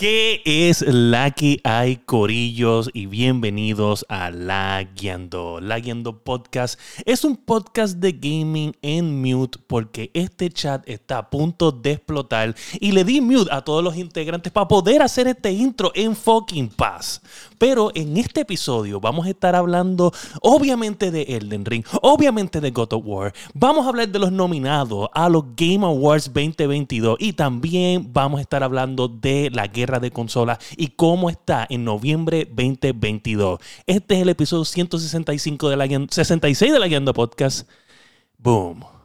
¿Qué es la que hay, corillos? Y bienvenidos a La Guiando. La Guiando Podcast es un podcast de gaming en mute porque este chat está a punto de explotar y le di mute a todos los integrantes para poder hacer este intro en fucking paz. Pero en este episodio vamos a estar hablando obviamente de Elden Ring, obviamente de God of War. Vamos a hablar de los nominados a los Game Awards 2022 y también vamos a estar hablando de la guerra de consolas y cómo está en noviembre 2022. Este es el episodio 165 de la 66 de la Guiando Podcast. Boom.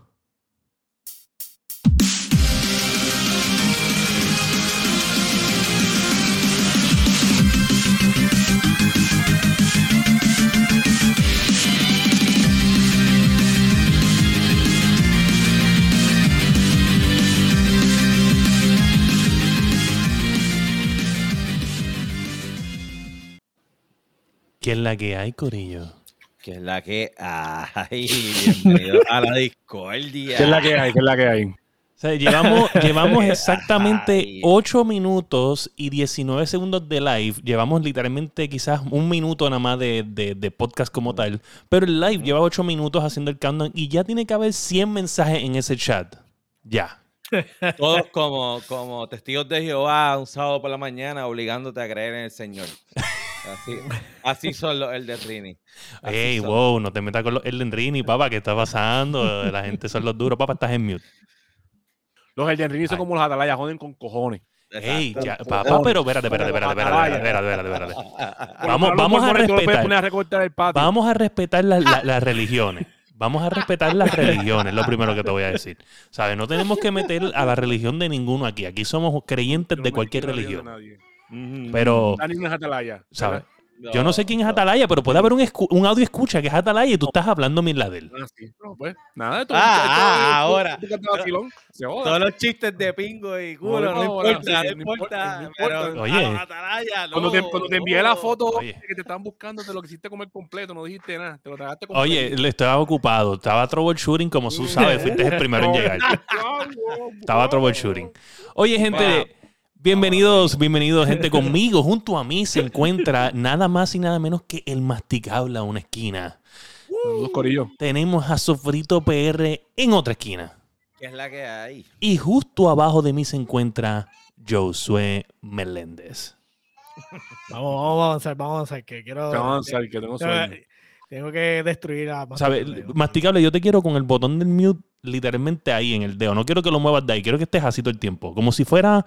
¿Qué es la que hay, Corillo? ¿Qué es la que hay? Bienvenido a la discordia. ¿Qué es la que hay? ¿Qué es la que hay? O sea, llevamos, llevamos exactamente 8 minutos y 19 segundos de live. Llevamos literalmente quizás un minuto nada más de, de- de podcast como tal. Pero el live lleva 8 minutos haciendo el countdown y ya tiene que haber 100 mensajes en ese chat. Ya. Todos como, como testigos de Jehová un sábado por la mañana obligándote a creer en el Señor. Así, así son los el de Trini. Así Ey, son. wow, no te metas con los Elden Ring, papá, ¿qué está pasando? La gente son los duros. Papá, estás en mute. Los Elden Ring son Ay. como los atalayas, joden con cojones. Ey, ya, papá, pero espérate, espérate, espérate, espérate, espérate, espérate, espérate, espérate. Vamos- vamos a respetar. Vamos a respetar la- la- las religiones. Vamos a respetar las religiones, lo primero que te voy a decir. ¿Sabes? No tenemos que meter a la religión de ninguno aquí. Aquí somos creyentes de cualquier religión. Pero, Dani no es atalaya. ¿sabes? Yo no sé quién es Atalaya, pero puede haber un, escu- un audio escucha que es Atalaya y tú estás hablando mierda de él. Ah, sí. No, pues, nada, esto, Ah, ah, ahora. Todos los chistes de pingo y culo, no, importa, no no importa. pero. Oye. atalaya, Cuando te, no, cuando te envié la foto Oye. que te estaban buscando, te lo quisiste comer completo, no dijiste nada. Te lo tragaste Oye, completo. le estaba ocupado. Estaba troubleshooting, como tú sabes. Fuiste el primero en llegar. Estaba troubleshooting. Oye, gente, bienvenidos, bienvenidos, gente. Conmigo, junto a mí, se encuentra nada más y nada menos que el masticable a una esquina. Saludos, corillo. Tenemos a Sofrito PR en otra esquina. ¿Qué es la que hay? Y justo abajo de mí se encuentra Josué Meléndez. Vamos, vamos a avanzar, vamos a avanzar, que quiero... Te vamos a avanzar, que tengo sueño. tengo, que destruir a... ¿Sabes? Masticable, yo te quiero con el botón del mute literalmente ahí en el dedo. No quiero que lo muevas de ahí, quiero que estés así todo el tiempo. Como si fuera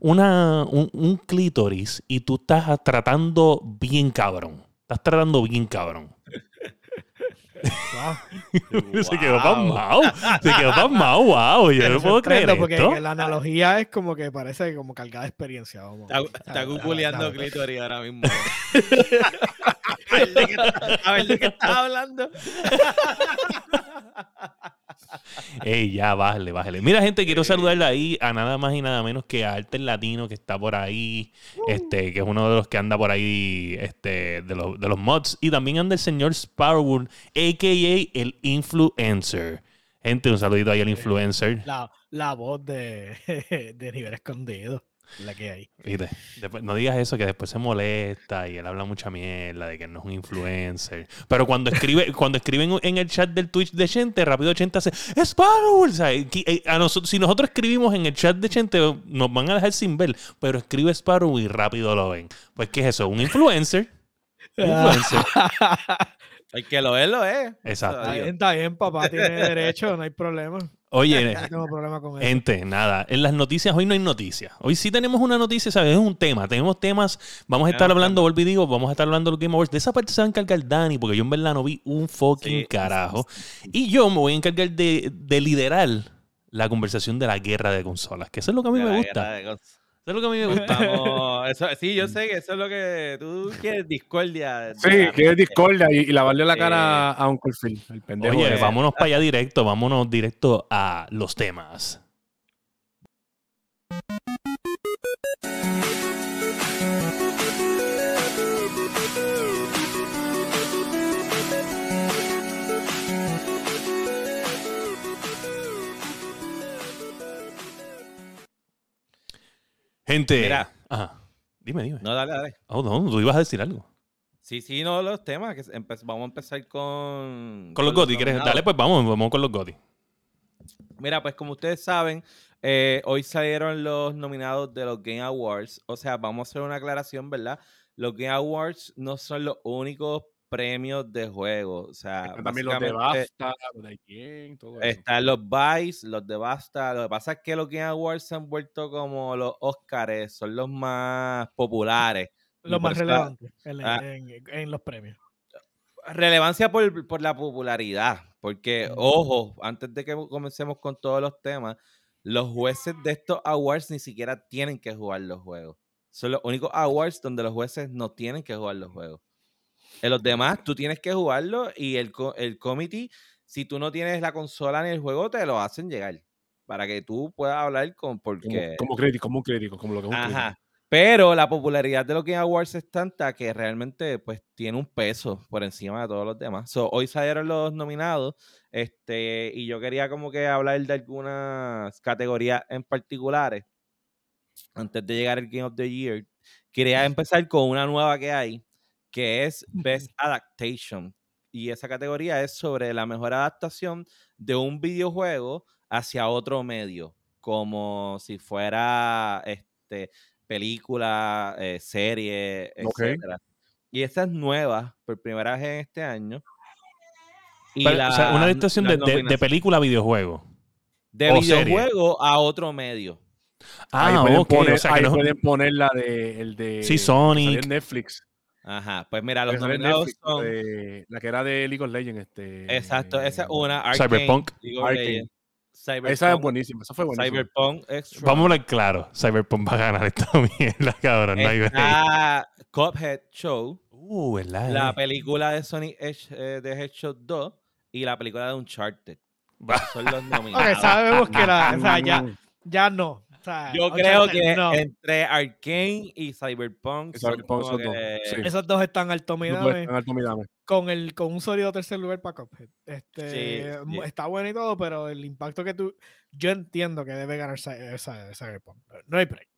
una, un, un clítoris y tú estás tratando bien cabrón. Estás tratando bien cabrón. Se quedó Wow. pasmado. Se quedó pasmado. Wow. Yo no puedo creer porque esto. la analogía es como que parece como cargada de experiencia. Vamos. Está, está googleando dale. clítoris ahora mismo. a ver de qué estás hablando. Ey, ya, bájale, bájale. Mira, gente, quiero saludarle ahí a nada más y nada menos que a Alter Latino, que está por ahí, este, que es uno de los que anda por ahí, este, de los, de los mods. Y también anda el señor Sparrow, a.k.a. el influencer. Gente, un saludito ahí al influencer. La, la voz de, de nivel escondido, la que hay. Después- no digas eso, que después se molesta y él habla mucha mierda de que no es un influencer. Pero cuando escribe, cuando escriben en el chat del Twitch de Chente, rápido Chente hace Sparrow. O sea, qui- eh, a nosotros, si nosotros escribimos en el chat de Chente, nos van a dejar sin ver. Pero escribe Sparrow y rápido lo ven. Pues, ¿qué es eso? Un influencer. Un influencer. El que lo es, lo es. Exacto. Está bien, está bien, papá, tiene derecho, no hay problema. Oye, No tengo problema con eso. Gente, nada, en las noticias hoy no hay noticias. Hoy sí tenemos una noticia, ¿sabes? Es un tema. Tenemos temas, vamos a estar hablando, vuelvo y digo, vamos a estar hablando de los Game Awards. De esa parte se va a encargar Dani, porque yo en verdad no vi un fucking Sí. carajo. Y yo me voy a encargar de, de liderar la conversación de la guerra de consolas, que eso es lo que a mí De me la gusta. Eso es lo que a mí me gusta. Vamos, eso, sí, yo sé que eso es lo que tú quieres, discordia. Sí, que es discordia y, y lavarle la cara a Uncle Phil, el pendejo. Oye, vámonos para allá directo, vámonos directo a los temas. Gente. Mira. Ajá. Dime, dime. No, dale, dale. Oh, no, tú ibas a decir algo. Sí, sí, no, los temas. Que vamos a empezar con. Con los Gotti, ¿quieres? Dale, pues vamos, vamos con los Gotti. Mira, pues como ustedes saben, eh, hoy salieron los nominados de los Game Awards. O sea, vamos a hacer una aclaración, ¿verdad? Los Game Awards no son los únicos premios de juego. O sea, también los de Basta, los de quién, todo eso. están los Vice, los de Basta. Lo que pasa es que los Game Awards se han vuelto como los Oscars, son los más populares. y Lo por más eso- relevante en, Ah. en- en los premios. relevancia por, por la popularidad, porque, Mm. ojo, antes de que comencemos con todos los temas, los jueces de estos awards ni siquiera tienen que jugar los juegos. Son los únicos awards donde los jueces no tienen que jugar los juegos. En los demás, tú tienes que jugarlo y el, el committee, si tú no tienes la consola ni el juego, te lo hacen llegar para que tú puedas hablar con como, porque... como crítico, como un crítico, como lo que es un crítico. Ajá. Pero la popularidad de los Game Awards es tanta que realmente pues tiene un peso por encima de todos los demás. So, hoy salieron los nominados este, y yo quería como que hablar de algunas categorías en particulares antes de llegar al Game of the Year. Quería empezar con una nueva que hay que es Best Adaptation. Y esa categoría es sobre la mejor adaptación de un videojuego hacia otro medio, como si fuera este, película, eh, serie, etcétera. Y esta es nueva, por primera vez en este año. Y Pero, o sea, una la- adaptación de, de- película a videojuego. de o serie. videojuego a otro medio. Ah, ahí pueden, ok. poner, o sea, que ahí no- pueden poner la de, el de Sí, Sonic. Netflix. Ajá, pues mira, los nominados Netflix, son... de- la que era de League of Legends. Este, Exacto, esa es una. Arcane, Cyberpunk. League of Arcane. Legends, Cyberpunk, Esa es buenísima, esa fue buenísima. Cyberpunk Extra. Vamos a hablar claro. Cyberpunk va a ganar esta mierda, cabrón. No. Está Cuphead Show, Uh, ¿verdad? la eh? película de Sonic Edge, eh, de Hedgehog 2 y la película de Uncharted. Son los Ok, nominados. sabemos que la, o sea, ya, ya no. Sea, Yo creo que no. entre Arcane y Cyberpunk, son Cyberpunk son dos, que- sí. Esos dos están alto con el con un sólido tercer lugar para Cuphead. Este, Sí, mu- sí. Está bueno y todo, pero el impacto que tú... Yo entiendo que debe ganar esa- Cyberpunk. No hay break.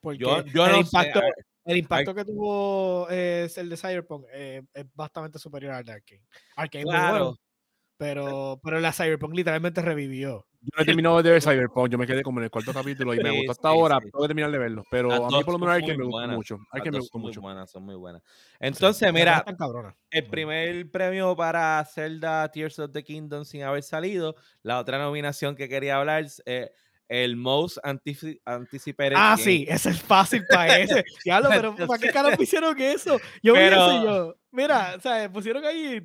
Porque yo, yo el, no impacto, sé. el impacto que tuvo eh, el de Cyberpunk eh, es bastante superior al de Arkane. Arkane es muy bueno, Claro. Pero, pero la Cyberpunk literalmente revivió. Yo no he terminado de ver Cyberpunk, yo me quedé como en el cuarto capítulo y me Sí, gustó hasta sí, ahora, sí. tengo que terminar de verlo. Pero Las a mí por lo menos muy Arkane me gustó buenas. mucho. Las Arkane me muy mucho. buenas, son muy buenas. Entonces, mira. El primer premio para Zelda Tears of the Kingdom sin haber salido. La otra nominación que quería hablar es eh, el Most Antici- Anticipated Ah, Game. sí, ese es fácil para ese. Diablo, pero ¿para qué carajo hicieron eso? Yo vi Pero- eso y yo, mira, o sea, pusieron ahí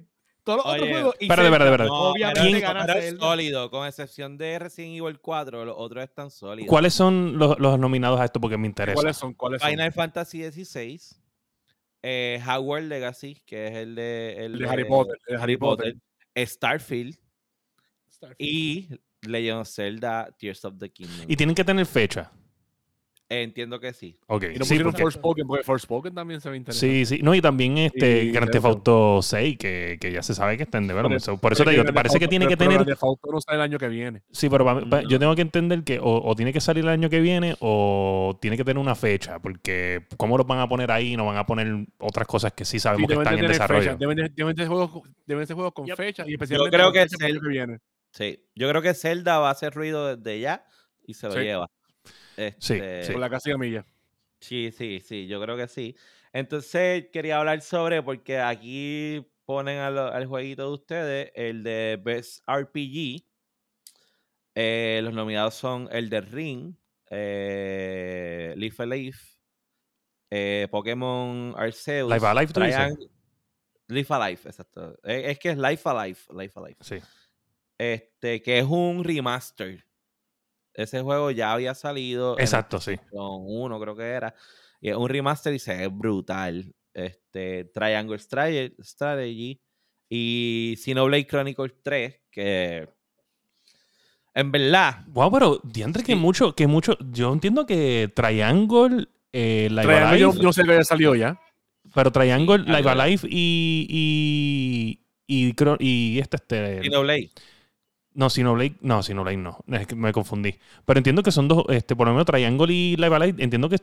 todos los otros Oye, juegos. y espérate, espérate, espérate. Obviamente pero- gana pero es Zelda. sólido, con excepción de Resident Evil 4, los otros están sólidos. ¿Cuáles son los, los nominados a esto? Porque me interesa. ¿Cuáles son? ¿Cuáles son? Final Fantasy XVI, eh, Hogwarts Legacy, que es el de, el El de Harry Potter. el de Harry Potter, Starfield y Legend of Zelda Tears of the Kingdom. Y tienen que tener fecha. Entiendo que sí. Ok. Y no sí, pusieron porque- Forspoken, porque Forspoken también se ve interesante. sí, sí. No, y también este Y Grand Theft. Auto 6, que, que ya se sabe que está en development. So, por eso te digo, ¿te parece que tiene que tener Grand Theft Auto no sale el año que viene. Sí, pero yo tengo que entender que o, o tiene que salir el año que viene o tiene que tener una fecha, porque ¿cómo los van a poner ahí? No van a poner otras cosas que sí Sí, sabemos que están en desarrollo. fecha, Deben de, deben de juegos, con- deben de juegos con Yep. fecha y especialmente creo con que el año que viene. Sí, yo creo que Zelda va a hacer ruido desde ya y se lo Sí. lleva. Sí, Este, sí. Con la casi milla. Sí, sí, sí, yo creo que sí. Entonces quería hablar sobre, porque aquí ponen a lo- al jueguito de ustedes el de Best RPG. Eh, los nominados son el de Ring, eh, Leaf Alive, eh, Pokémon Arceus, Life Alive, ¿tú dices? Triang- Life Alive, exacto. Eh, Es que es Life Alive, Life Alive. Sí. Este, que es un remaster. Ese juego ya había salido. en Exacto, sí. con uno creo que era. Y es un remaster y se ve brutal. Este, Triangle Strate- Strategy y Xenoblade Chronicles 3, que en verdad, Wow, pero diantre que Sí. mucho, que mucho. Yo entiendo que Triangle, eh, Live Triangle, yo, Alive, yo no sé que haya salido ya. pero Triangle, Sí, Live Alive y y y, y este este Xenoblade. No, Xenoblade, no, Xenoblade no, es que me confundí. Pero entiendo que son dos, este, por lo menos Triangle y Live Alive, entiendo que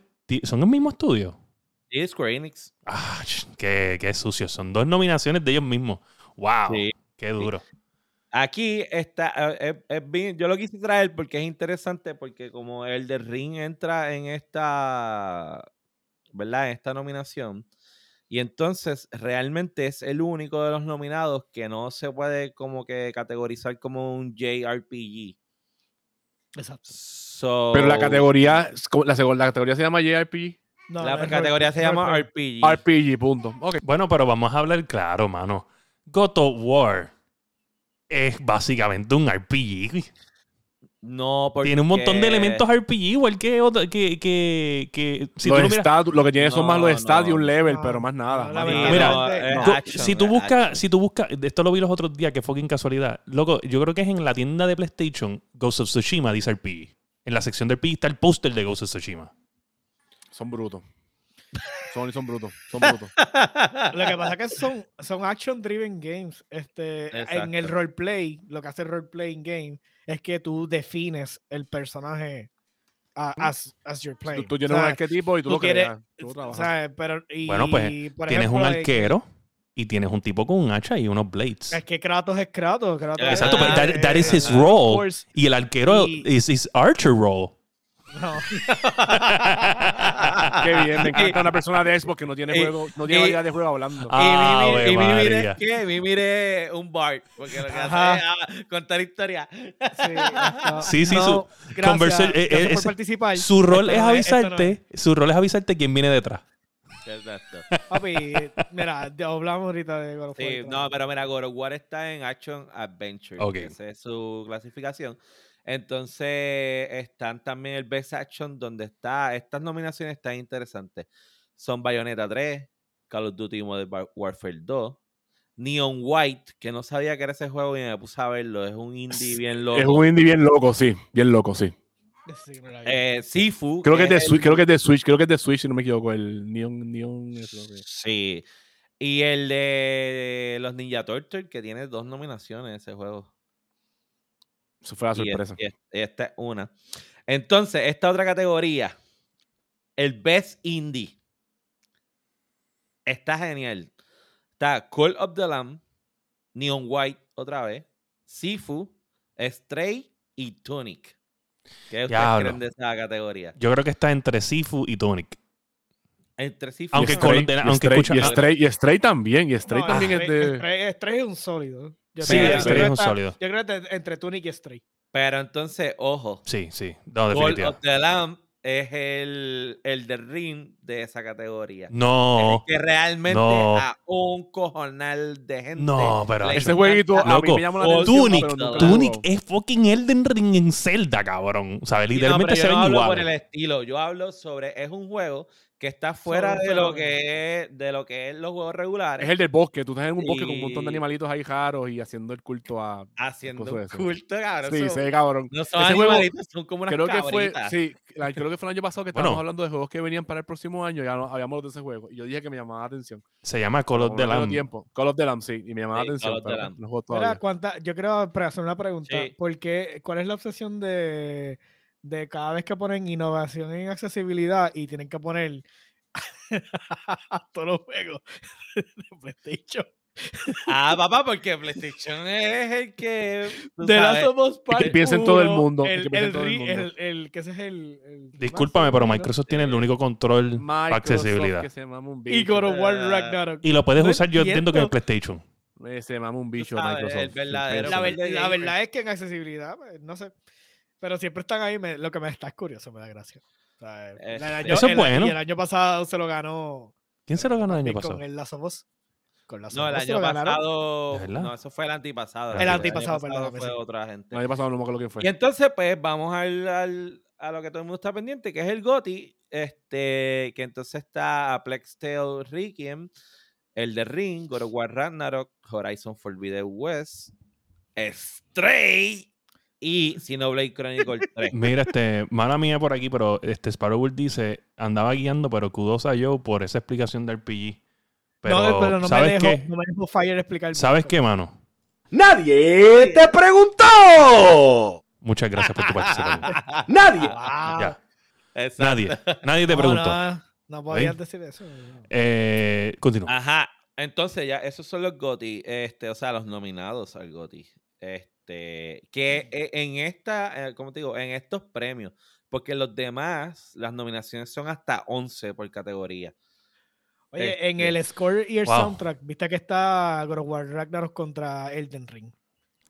son el mismo estudio. Sí, Square Enix. Ah, qué, qué sucio. Son dos nominaciones de ellos mismos. ¡Wow! Sí. ¡Qué duro! Aquí está, eh, es- es bien- yo lo quise traer porque es interesante, porque como el de Ring entra en esta, ¿verdad? En esta nominación. Y entonces realmente es el único de los nominados que no se puede como que categorizar como un JRPG. Exacto. So, Pero la categoría, la, segunda- la categoría se llama JRPG. No, la rol- categoría se llama. RPG. RPG, punto. Ok. Bueno, pero vamos a hablar claro, mano. God of War es básicamente un RPG. No, porque... Tiene un montón de elementos RPG, igual que otro, que, que, que si los tú lo miras- lo que tiene son más los No, un level, No, pero más nada. no, más nada. Mira, no, es tú- action, si tú buscas, si tú buscas, esto lo vi los otros días, que fucking casualidad. Loco, yo creo que es en la tienda de PlayStation, Ghost of Tsushima dice RPG. En la sección del RPG está el póster de Ghost of Tsushima. Son brutos. Sony son brutos. Son brutos. Lo que pasa es que son, son action driven games. Este, en el roleplay, lo que hace el roleplaying game es que tú defines el personaje a- as, as you're Tú, playing. tú tienes O un arquetipo y tú, tú lo quieres- creas. Tú o trabajas. sea, pero, y, Bueno, pues, por Tienes un ejemplo, arquero y tienes un tipo con un hacha y unos blades. Es que Kratos es Kratos. Kratos Exacto, es- pero that, that is his role. Y el arquero Y- is his archer role. No. Qué bien, me encanta una persona de Xbox que no tiene juego, no tiene idea de juego hablando. Ah, y mi, y mi mire. ¿qué? Mi mire un bar, porque lo que Ajá. hace es ah, contar historia. Sí, no, Sí, sí, no, su- gracias, conversa- eh, gracias eh, por ese- participar. Su rol Esto es no avisarte, su rol es avisarte quién viene detrás. Exacto. Papi, mira, ya hablamos ahorita de God of War, Sí, no, pero mira, God of War está en Action Adventure. Ok. Esa es su clasificación. Entonces, están también el Best Action, donde está. Estas nominaciones están interesantes. Son Bayonetta 3, Call of Duty Modern War- Warfare 2, Neon White, que no sabía que era ese juego y me puse a verlo. Es un indie bien loco. Es un indie bien loco, sí. Bien loco, sí. Eh, Sifu. Creo que es de el- Switch, creo que es de Switch, creo que es de Switch, si no me equivoco. El Neon, Neon. Sí. Y el de los Ninja Turtles, que tiene dos nominaciones ese juego. Eso fue la Y sorpresa. y esta es una. Entonces, esta otra categoría, el Best Indie. Está genial. Está Call of the Lamb, Neon White otra vez, Sifu, Stray y Tunic. ¿Qué ustedes Diablo. creen de esa categoría? Yo creo que está entre Sifu y Tonic. Entre Sifu Aunque y Stray, aunque Stray- escucha- y Stray, y Stray también, y Stray No, también es de... Stray, Stray es un sólido. Yo Sí, creo yo es un sólido. Yo creo que entre- Tunic y Stray. Pero entonces, ojo, Sí, sí. No, definitivamente. of the Lamb es el, el de ring de esa categoría. No. que realmente no. a un cojonal de gente. No, pero Ese jueguito a mí me llama la Tunic, atención, Tunic, es fucking Elden Ring en Zelda, cabrón. O sea, Sí, no, literalmente pero se yo no ven hablo por el estilo, yo hablo sobre es un juego que está fuera de lo que es de lo que es los juegos regulares, Es el del bosque, tú estás en un bosque con un montón de animalitos ahí raros y haciendo el culto a... haciendo eso. culto, cabrón. Sí, sí, cabrón. no son Ese juego- animalitos, son como unas Creo que fue, cabritas. sí, la- creo que fue el año pasado que Bueno. estábamos hablando de juegos que venían para el próximo año, ya no, habíamos de ese juego. Y yo dije que me llamaba la atención. Se llama Call of the Lamb. tiempo. Call of the Lamb, sí, y me llamaba Sí, la atención, Call of the pero Lamb. no juego Mira, todavía. ¿cuánta- yo creo, para hacer una pregunta, Sí. ¿por qué, ¿cuál es la obsesión de, de cada vez que ponen innovación en accesibilidad y tienen que poner todos los juegos de PlayStation? Ah, papá, porque PlayStation es el que De sabes, Last of Us Part piensa en todo el 1, mundo, el El, que piensa en el todo el mundo. el- el- que ese es el. el Discúlpame, pero. Microsoft tiene el único control para accesibilidad. que se mama un Y bicho. God of War Ragnarok. Y lo puedes No usar, yo entiendo que en. PlayStation. Eh, Se mama un bicho sabes, Microsoft. el verdadero La, sin ver- de la verdad es que en accesibilidad, pues, no sé. Pero siempre están ahí. me- lo que me está es curioso, me da gracia. O sea, el año- Eso es el- bueno. Y el año pasado se lo ganó. ¿Quién se lo ganó el año Con pasado? el Last of Us. Con Last No, el año pasado. No, eso fue el antipasado. El año antipasado, perdóname, fue sí. otra gente. El año pasado no me acuerdo quién fue. Y entonces, pues, vamos al, al- a lo que todo el mundo está pendiente, que es el GOTI. Este, que entonces está A Plex Tale Requiem, el de Ring, God of War Ragnarok, Horizon Forbidden West, Stray y Xenoblade Chronicle 3. Mira, este, mala mía por aquí, pero este Sparrow dice, andaba guiando, pero kudos a Joe por esa explicación de RPG. Pero, no, pero no me, ¿sabes dejo, qué? no me dejo Fire explicar. ¿Sabes qué, mano? ¡Nadie te preguntó! Muchas gracias por tu participación. ¡Nadie! Ah, Ya, nadie, nadie te preguntó. no, No podías decir eso. Eh, continúa. Ajá. Entonces, ya, esos son los GOTY, este, o sea, los nominados al GOTY. Este, que e- en esta, eh, como te digo, en estos premios, porque los demás, las nominaciones son hasta 11 por categoría. Oye, en Este. el score y el Wow. soundtrack, viste que está God of War Ragnarok contra Elden Ring.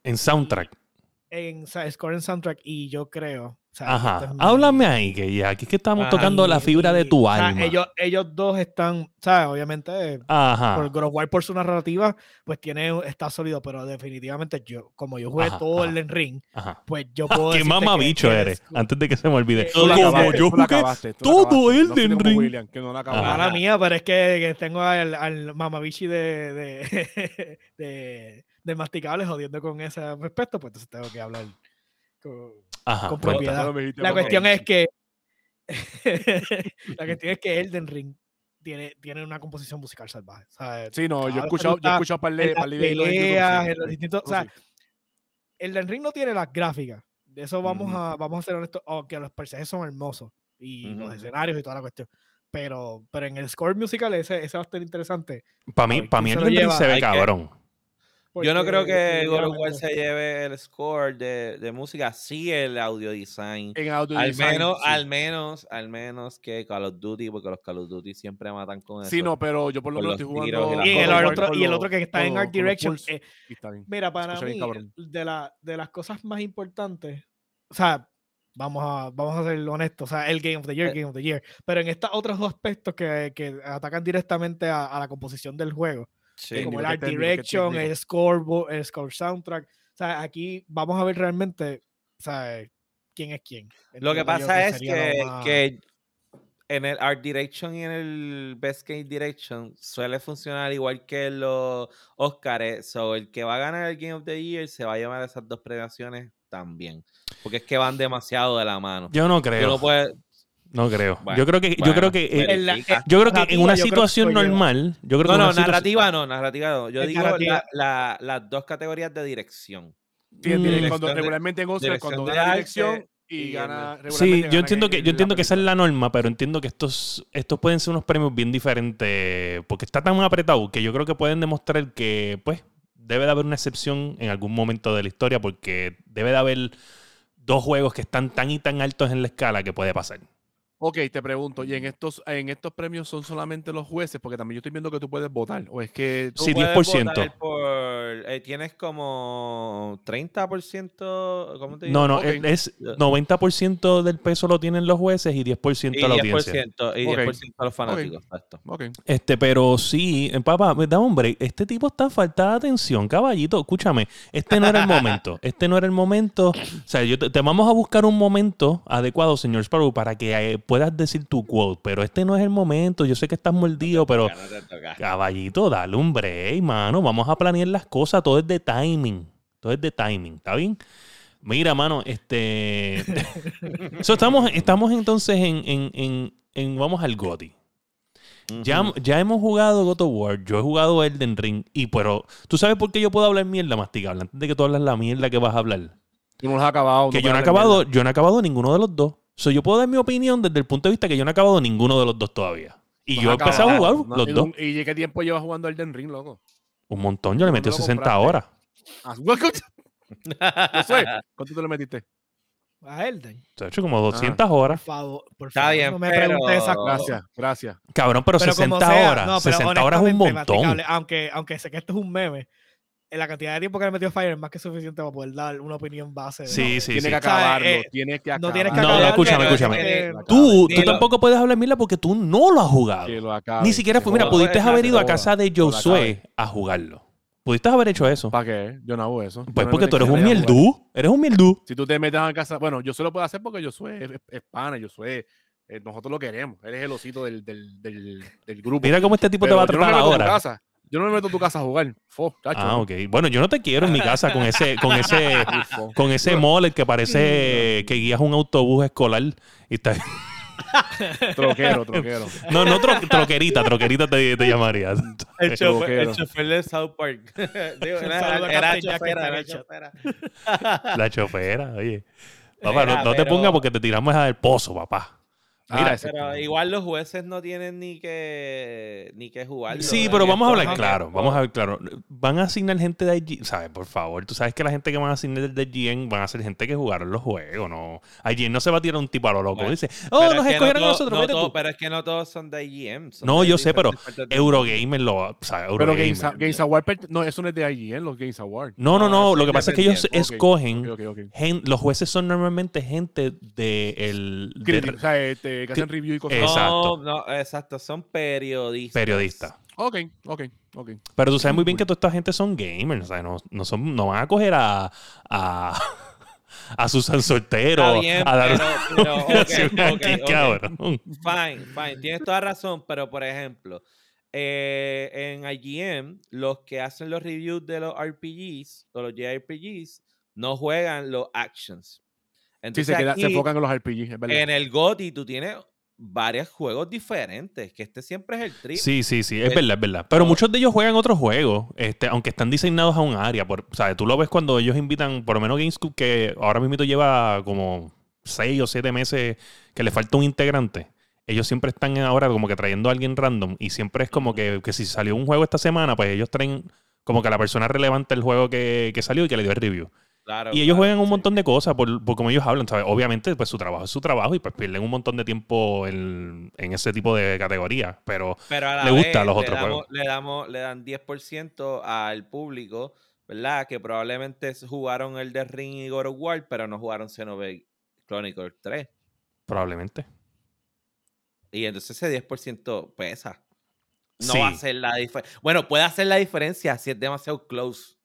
En soundtrack. En sa- score en soundtrack, y yo creo. O sea, Ajá. es Háblame ahí, que ya aquí es que estamos Ah, tocando la y- fibra de tu o sea, alma. ellos, ellos dos están, ¿sabes? Obviamente, Ajá. por por su narrativa, pues tiene, está sólido, pero definitivamente yo, como yo jugué Ajá, todo ajá. Elden Ring, Ajá. pues yo puedo Qué que- que el eres. Antes de que se me olvide. Como acabaste, yo jugué acabaste, todo acabaste. No como Ring. William, que no la. Mala mía, pero es que, que tengo al, al mamabichi de, de, de, de masticables jodiendo con ese aspecto, pues entonces tengo que hablar con, Ajá. con propiedad. No me dijiste La cuestión es que la cuestión es que Elden Ring tiene, tiene una composición musical salvaje. ¿sabes? Sí, no, yo he escuchado, yo he escuchado par de, par peleas, sí, en los distintos, o sea, sí. Elden Ring no tiene las gráficas. De eso vamos a vamos a ser honestos, aunque los personajes son hermosos y los escenarios y toda la cuestión. Pero, pero en el score musical ese, ese va a estar interesante. Para mí, para mí ¿quién el se lo Elden Ring se ve Hay que- Yo no creo que God of War definitivamente- se lleve el score de, de música, sí el audio design. En audio Al design, menos, sí. al menos, al menos que Call of Duty, porque los Call of Duty siempre matan con eso. Sí, no, pero yo por lo menos estoy y jugando. Y el, otro, con y el los- otro que está en Art Direction. pulse, eh, y está bien. mira, para mí, de, la, de las cosas más importantes, o sea, vamos a, vamos a ser honestos, o sea, el Game of the Year, Eh. Game of the Year, pero en estos otros dos aspectos que, que atacan directamente a, a la composición del juego, Sí. como el Art técnico, Direction, el score, el score soundtrack, o sea, aquí vamos a ver realmente, o sea, quién es quién. Lo que pasa es que, más- que en el Art Direction y en el Best Game Direction suele funcionar igual que los Oscars. So, el que va a ganar el Game of the Year se va a llevar esas dos premiaciones también. Porque es que van demasiado de la mano. Yo no Tú creo. no puedes- No creo. Bueno, yo creo que, yo creo que, eh, bueno. En la- verifica. yo creo que en una yo creo que situación normal, yo creo No, no, narrativa no, narrativa no. Yo digo narrativa- la- la- las dos categorías de dirección. Sí, Mm. dirección, cuando regularmente en Oscar, cuando de gana arte dirección y, y gana. regularmente Sí, yo entiendo en- que, yo entiendo que esa es la norma, pero entiendo que estos, estos pueden ser unos premios bien diferentes, porque está tan apretado que yo creo que pueden demostrar que, pues, debe de haber una excepción en algún momento de la historia, porque debe de haber dos juegos que están tan y tan altos en la escala que puede pasar. Ok, te pregunto, ¿y en estos, en estos premios son solamente los jueces? Porque también yo estoy viendo que tú puedes votar. ¿O es que Tú Sí, puedes 10%. votar por- eh, tienes como 30%, ¿cómo te digo? No, no, Ok. es- es 90% del peso lo tienen los jueces y 10% y la 10%, audiencia. y Ok. 10% a los fanáticos, exacto. Ok. Este, pero sí, eh, papá, da hombre, este tipo está falta de atención, caballito. Escúchame, este no era el momento. Este no era el momento. O sea, yo te, te vamos a buscar un momento adecuado, señor Sparrow, para que eh, puedas decir tu quote. Pero este no es el momento. Yo sé que estás mordido, pero no caballito, dale un break, mano. Vamos a planear las cosas. Todo es de timing. Todo es de timing, ¿está bien? Mira, mano, este. So, estamos, estamos entonces en, en, en, en- Vamos al GOTY. Ya, hemos jugado God of War, yo he jugado Elden Ring, y pero ¿tú sabes por qué yo puedo hablar mierda, masticable? Antes de que tú hablas la mierda que vas a hablar. Tú no has acabado. que yo no he acabado, mierda. yo no he acabado ninguno de los dos. So, yo puedo dar mi opinión desde el punto de vista que yo no he acabado ninguno de los dos todavía. Y No yo empecé a jugar No, los ¿y dos. ¿Y qué tiempo llevas jugando Elden Ring, loco? Un montón, yo le metí ¿Cuándo lo 60 compraste? horas. Ah, Yo sé. ¿Cuánto te le metiste? A Elden. O sea, he hecho como Ah. 200 Por horas. favor, por Está bien, no me pero- preguntes esas cosas. Gracias, gracias. Cabrón, pero, Pero 60 como sea, horas. no, pero 60 horas es un montón. Aunque, aunque sé que esto es un meme, en la cantidad de tiempo que le metió Fire es más que suficiente para poder dar una opinión base. de- Sí, sí, tienes sí. que O sea, acabarlo. eh, tienes que no acabarlo. tienes que No, no, acabarlo, escúchame, escúchame. Tú, tú tampoco puedes hablar mierda porque tú no lo has jugado. Que lo acabes, Ni siquiera fue. Mira, joda. pudiste haber ido a casa de lo Josué acabe. a jugarlo. Pudiste haber hecho eso. ¿Para qué? Yo no hago eso. Pues no porque tú eres un mieldú. Eres un mieldú. Si tú te metes a casa, bueno, yo solo puedo hacer porque yo soy es, es pana, yo soy, eh, nosotros lo queremos. Eres el osito del, del, del, del grupo. Mira cómo este tipo te va a no tratar ahora. Yo no me meto a tu casa a jugar. Fo, chacho. Ah, ok. Bueno, yo no te quiero en mi casa con ese, con ese, con ese mole que parece que guías un autobús escolar y está. Troquero, troquero. No, no tro- troquerita, troquerita te, te llamaría. El chofer, el chofer de South Park. Digo, era, era chofera, era Captain chofera. La chofera, oye. Papá, no, no te pongas porque te tiramos a del pozo, papá. Ah, Mira, ese- Pero igual los jueces no tienen ni que ni que jugarlo. Sí, pero vamos a hablar claro, vamos a ver claro. Van a asignar gente de IGN, ¿sabes? Por favor, tú sabes que la gente que van a asignar de IGN van a ser gente que jugaron los juegos, ¿no? IGN no se va a tirar un tipo a lo loco. Bueno, Dice, oh, Pero nos es que escogieron a todo- nosotros, no todo-. Pero es que no todos son de IGM. son No, de yo sé, pero Eurogamer lo o sea, Pero. Games, Games Award, no, eso no es de IGN, los Games Award. No, no, No, no, lo que pasa es que ellos escogen, los jueces son normalmente gente de el de- Críticos, o sea, este, que hacen review y cosas. Exacto. No, no, exacto, son periodistas. periodista. Ok, ok, ok. Pero tú sabes muy bien que toda esta gente son gamers, o sea, no, no, son, no van a coger a, a, a Susan Soltero bien, a dar pero, pero, ok, nominación ok, aquí, ok. cabrón. Fine, fine, tienes toda razón, pero por ejemplo, eh, en IGM, los que hacen los reviews de los RPGs o los JRPGs no juegan los actions. Sí, Entonces, se, queda- se enfocan en los RPG, es verdad. en el GOTY tú tienes varios juegos diferentes, que este siempre es el trip. Sí, sí, sí, es El- verdad, es verdad. Pero no. muchos de ellos juegan otros juegos, este, aunque están diseñados a un área. Por, o sea, tú lo ves cuando ellos invitan, por lo menos GameScoop, que ahora mismo lleva como seis o siete meses que le falta un integrante. Ellos siempre están ahora como que trayendo a alguien random y siempre es como que, que si salió un juego esta semana, pues ellos traen como que a la persona relevante el juego que, que salió y que le dio el review. Claro, Y ellos claro, juegan un sí. montón de cosas por, por cómo ellos hablan, ¿sabes? Obviamente, pues su trabajo es su trabajo y pues pierden un montón de tiempo en, en ese tipo de categorías. Pero Pero a le gusta vez los le otros damos- juegos. Le, damos, le dan 10% al público, ¿verdad? Que probablemente jugaron el de Ring y God of War, pero no jugaron Xenoblade Chronicles 3. probablemente. Y entonces ese 10% pesa. No Sí. va a hacer la diferencia. Bueno, puede hacer la diferencia si es demasiado close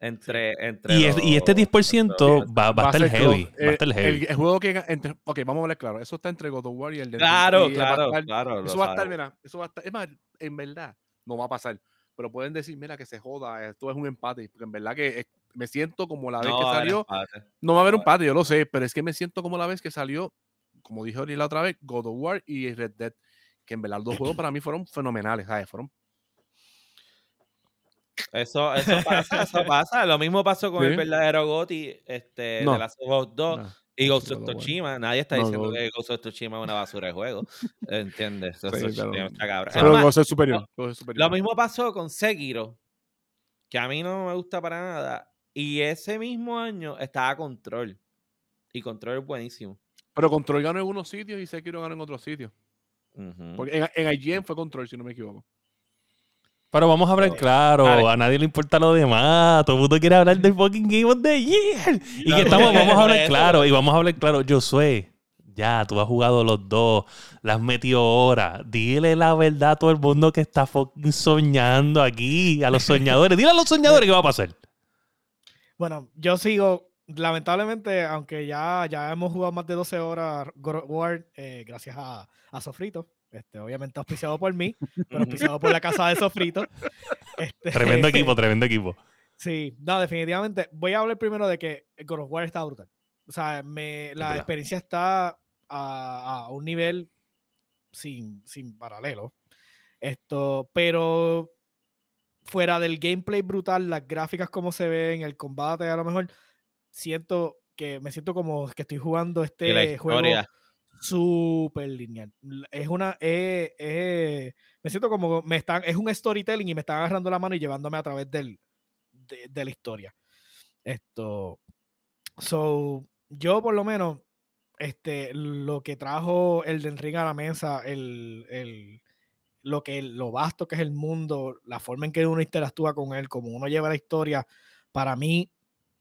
entre. entre Y, es- y este los- 10% los- va, va a estar heavy. close. Va a estar el- heavy. El, juego que. Entre, ok, vamos a hablar claro. Eso está entre God of War y el de. Claro, y claro, estar- claro. Eso va a estar, mira, eso va a estar. Es más, en verdad, no va a pasar. Pero pueden decir, mira, que se joda, esto es un empate. Porque en verdad que es- me siento como la vez No que salió. No va a haber un empate, yo lo sé, pero es que me siento como la vez que salió, como dije ahorita la otra vez, God of War y Red Dead. Que en verdad los dos juegos para mí fueron fenomenales, ¿sabes? Fueron. Eso, eso pasa, eso pasa. Lo mismo pasó con el verdadero Goti, este, No. de Last of Us 2 nah, y Ghost of. Tsushima. Nadie está diciendo que Ghost of Tsushima es una basura de juego. ¿Entiendes? Eso, Sí, claro. cabra. Es Pero más, Ghost es superior. Ghost es superior. Lo mismo pasó con Sekiro, que a mí no me gusta para nada. Y ese mismo año estaba Control. Y Control es buenísimo. Pero Control ganó en unos sitios y Sekiro ganó en otros sitios. Porque en, en IGN fue Control, si no me equivoco. Pero vamos a hablar claro, Dale. a nadie le importa lo demás, todo el mundo quiere hablar del fucking Game of the Year. Y No, que estamos, vamos a hablar claro, y vamos a hablar claro, Josué, ya, tú has jugado los dos, las has metido horas, dile la verdad a todo el mundo que está fucking soñando aquí, a los soñadores, dile a los soñadores qué va a pasar. Bueno, yo sigo, lamentablemente, aunque ya, ya hemos jugado más de 12 horas God of War, eh, gracias a, a Sofrito, este, obviamente auspiciado por mí, pero auspiciado por la casa de Sofrito. Este, Tremendo equipo, tremendo equipo. Sí, no, definitivamente. Voy a hablar primero de que God of War está brutal. O sea, me, la verdad. experiencia está a, a un nivel sin, sin paralelo. Esto, pero fuera del gameplay brutal, las gráficas como se ven, el combate, a lo mejor siento que me siento como que estoy jugando este juego. Súper lineal. Es una. eh, eh, me siento como. Me están, es un storytelling y me están agarrando la mano y llevándome a través del, de, la historia. Esto. So, yo por lo menos. Este, lo que trajo el de Ring a la mesa, el, el- lo que lo vasto que es el mundo, la forma en que uno interactúa con él, como uno lleva la historia, para mí,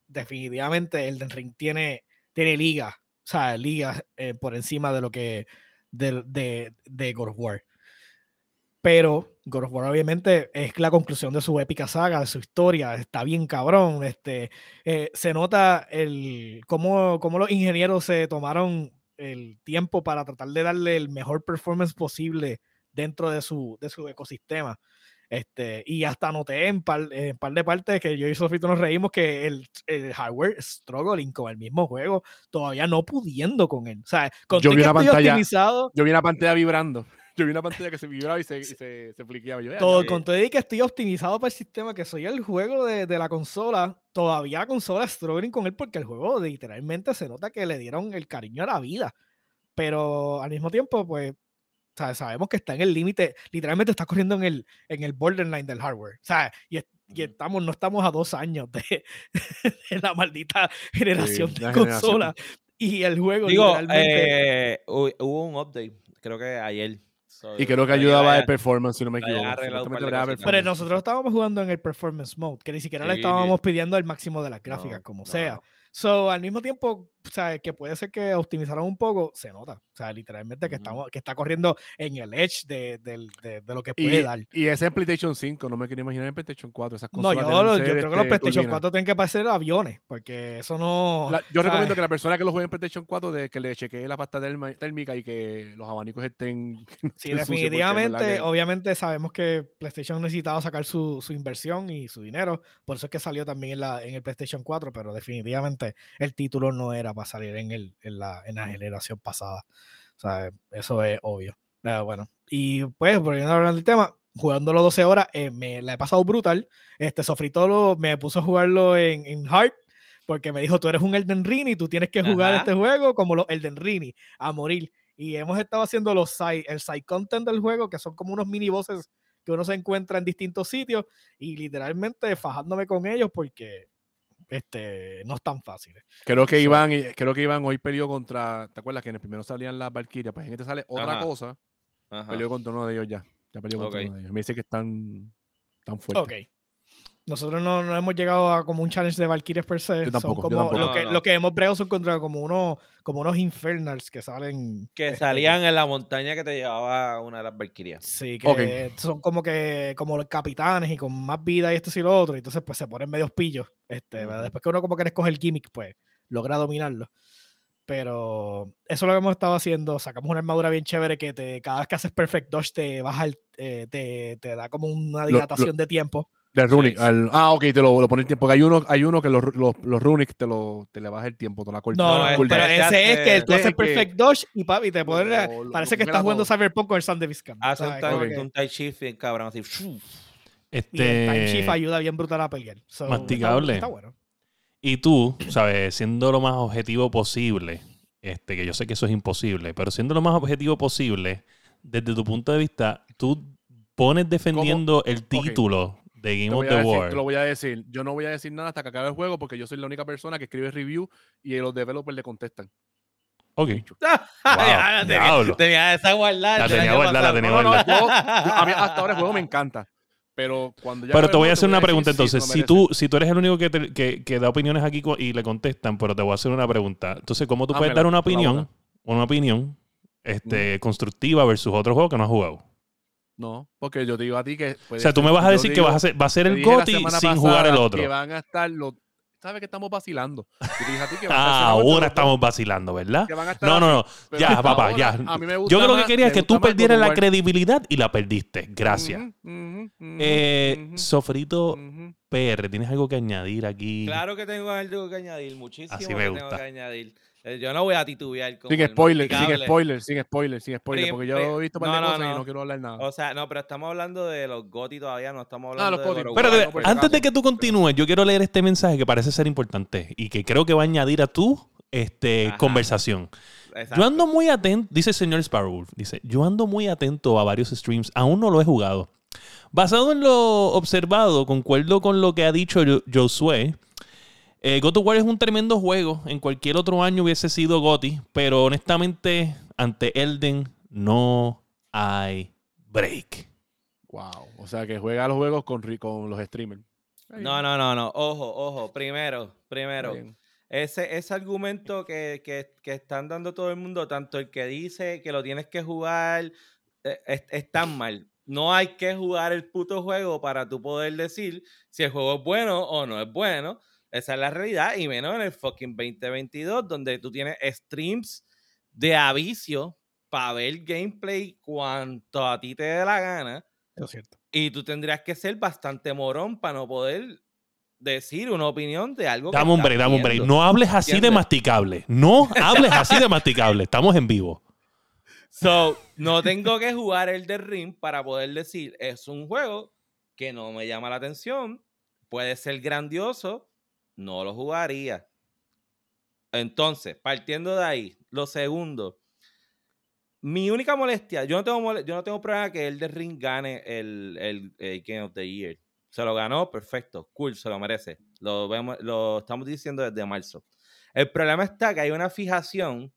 definitivamente el Ring tiene, tiene liga, o sea, liga eh, por encima de lo que de, de, de God War. Pero God War obviamente es la conclusión de su épica saga, de su historia, está bien cabrón. Este, eh, se nota el cómo, cómo los ingenieros se tomaron el tiempo para tratar de darle el mejor performance posible dentro de su, de su ecosistema. Este, y hasta noté en par, en par de partes que yo y Sofito nos reímos que el, el hardware struggling con el mismo juego, todavía no pudiendo con él. O sea, con Yo todo vi una pantalla- optimizado, Yo vi una pantalla vibrando. Yo vi una pantalla que se vibraba y se, y se, se fliqueaba. Yo, "Vea, todo, ya". con todo y que estoy optimizado para el sistema, que soy el juego de, de la consola, todavía la consola struggling con él porque el juego literalmente se nota que le dieron el cariño a la vida pero al mismo tiempo, pues, ¿sabes? sabemos que está en el límite, literalmente está corriendo en el, en el borderline del hardware. Y, es- y Ujú. estamos, no estamos a dos años de, de la maldita generación Sí, de la generación. consola. Y el juego Digo, eh, hu- hubo un update, creo que ayer. So, Y creo que ayudaba el performance, si no me equivoco. Pero nosotros estábamos jugando en el performance mode, que ni siquiera le Sí, estábamos pidiendo el máximo de las gráficas, No, como no, sea. So, al mismo tiempo, o sea, que puede ser que optimizaron un poco, se nota. O sea, literalmente que, estamos, que está corriendo en el edge de, de- de lo que puede Y, dar. y ese PlayStation 5, no me quiero imaginar en PlayStation 4. Esas No, consolas yo, lo- creo que los este, PlayStation turbinas. 4 tienen que parecer aviones, porque eso no. La- yo recomiendo que la persona que lo juegue en PlayStation 4 de, que le chequee la pasta térmica y que los abanicos estén. no Sí, definitivamente, obviamente sabemos que PlayStation necesitaba sacar su, su inversión y su dinero, por eso es que salió también en, la, en el PlayStation 4, pero definitivamente el título no era para salir en, el, en, la, en la generación pasada. O sea, eso es obvio. Eh, bueno, y pues, volviendo a hablar del tema, jugándolo 12 horas, eh, me la he pasado brutal. Este Sofritolo me puso a jugarlo en, en Hard, porque me dijo, tú eres un Elden Ring y tú tienes que jugar Ajá. este juego como los Elden Ring, a morir. Y hemos estado haciendo los side, el side content del juego, que son como unos mini bosses que uno se encuentra en distintos sitios, y literalmente fajándome con ellos porque este, no es tan fácil. Creo que So- iban, creo que iban hoy peleó contra. ¿Te acuerdas que en el primero salían las Valkyrias? Pues en este sale otra Ajá. cosa. Ajá. Peleó contra uno de ellos ya. Ya peleó contra uno de ellos. Me dice que están tan fuertes. Ok. Nosotros no, no hemos llegado a como un challenge de Valkyries per se. Yo tampoco, son yo como, tampoco. Lo, No, que, no. lo que hemos bregado son contra como unos, como unos infernals que salen. Que este, salían en la montaña que te llevaba una de las Valkyrias. Sí, que Ok. son como que como los capitanes y con más vida y esto y lo otro. y Entonces, pues se ponen medios pillos. Este. Después que uno como que escoge el gimmick, pues logra dominarlo. Pero eso es lo que hemos estado haciendo. Sacamos una armadura bien chévere que te, cada vez que haces Perfect Dodge te baja el, eh, te, te da como una lo- dilatación de tiempo. De Runic. Sí. al- ah, ok, te lo, lo pones tiempo. Porque hay uno, hay uno que los, los, los Runic te, lo, te le baja el tiempo, te la corta. No, No, no, este- pero este ese es que tú haces este Perfect Dodge y, papi, te pones, lo- lo parece que estás jugando. Cyberpunk con el Sun de Vizcan. Hace un, ¿sabes? tai, Como Ok. que- un tai chi bien cabrón, así. ¡fu! Y el Time Shift Este, ayuda bien brutal a pelear. So, Masticable. Está, bueno. y tú, ¿sabes? Siendo lo más objetivo posible, este, que yo sé que eso es imposible, pero siendo lo más objetivo posible, desde tu punto de vista, tú pones defendiendo el título de Te Game voy of a the decir- War. te lo voy a decir. Yo no voy a decir nada hasta que acabe el juego porque yo soy la única persona que escribe review y los developers le contestan. Ok. Tenía, esa guardada. La tenía guardada, la tenía No, no, no, guardada. a mí hasta ahora el juego me encanta. Pero cuando ya Pero te voy a hacer una decir pregunta entonces. Si tú, si tú eres el único que, te- que, que da opiniones aquí y le contestan, pero te voy a hacer una pregunta. Entonces, ¿cómo tú puedes Házmela, dar una opinión, una opinión este, constructiva versus otro juego que no has jugado? No, porque yo te digo a ti que. O sea, tú me vas a yo decir que digo- vas a ser, va a ser el semana sin jugar el otro. Que van a estar los. ¿Sabes que estamos vacilando? Yo te dije a ti que van a estar Ah, ahora estamos vacilando, ¿verdad? dos, que van a estar No, no, no. Ya, papá, ahora, ya. a mí me Yo gusta creo que quería me que tú perdieras la credibilidad y la perdiste. Gracias. Eh, Sofrito. PR, ¿tienes algo que añadir aquí? Claro que tengo algo que añadir, muchísimo Así que me tengo gusta. que añadir. Eh, Yo no voy a titubear con Sin spoiler, sin spoiler, sin spoiler, sin spoiler, porque yo he visto un par de no, no, cosas y no. no quiero hablar nada. O sea, no, pero estamos hablando de los GOTY todavía, no estamos Ah, hablando los de of Pero no, por antes de que tú continúes, yo quiero leer este mensaje que parece ser importante y que creo que va a añadir a tu este, Ajá. conversación. Exacto. Yo ando muy atento, dice el señor Sparrow, dice, yo ando muy atento a varios streams, aún no lo he jugado. Basado en lo observado, concuerdo con lo que ha dicho Yo- Josué. Eh, God of War es un tremendo juego. En cualquier otro año hubiese sido GOTY, pero honestamente, ante Elden no hay break. Wow. O sea, que juega los juegos con, con los streamers. No, no, no, no. Ojo, ojo. Primero, primero. bien. Ese, ese argumento que, que- que están dando todo el mundo, tanto el que dice que lo tienes que jugar, eh, es, es tan mal. No hay que jugar el puto juego para tú poder decir si el juego es bueno o no es bueno. Esa es la realidad, y menos en el fucking 2022, donde tú tienes streams de avicio para ver gameplay cuanto a ti te dé la gana. Eso es cierto. Y tú tendrías que ser bastante morón para no poder decir una opinión de algo que Dame un estás break, dame un break. No hables así de masticable. No hables así de masticable. Estamos en vivo. So, no tengo que jugar el de Ring para poder decir, es un juego que no me llama la atención, puede ser grandioso, no lo jugaría. Entonces, partiendo de ahí, lo segundo, mi única molestia, yo no tengo yo no tengo problema que el de Ring gane el, el, Game of the Year. Se lo ganó, perfecto, cool, se lo merece. Lo, vemos, lo estamos diciendo desde marzo. El problema está que hay una fijación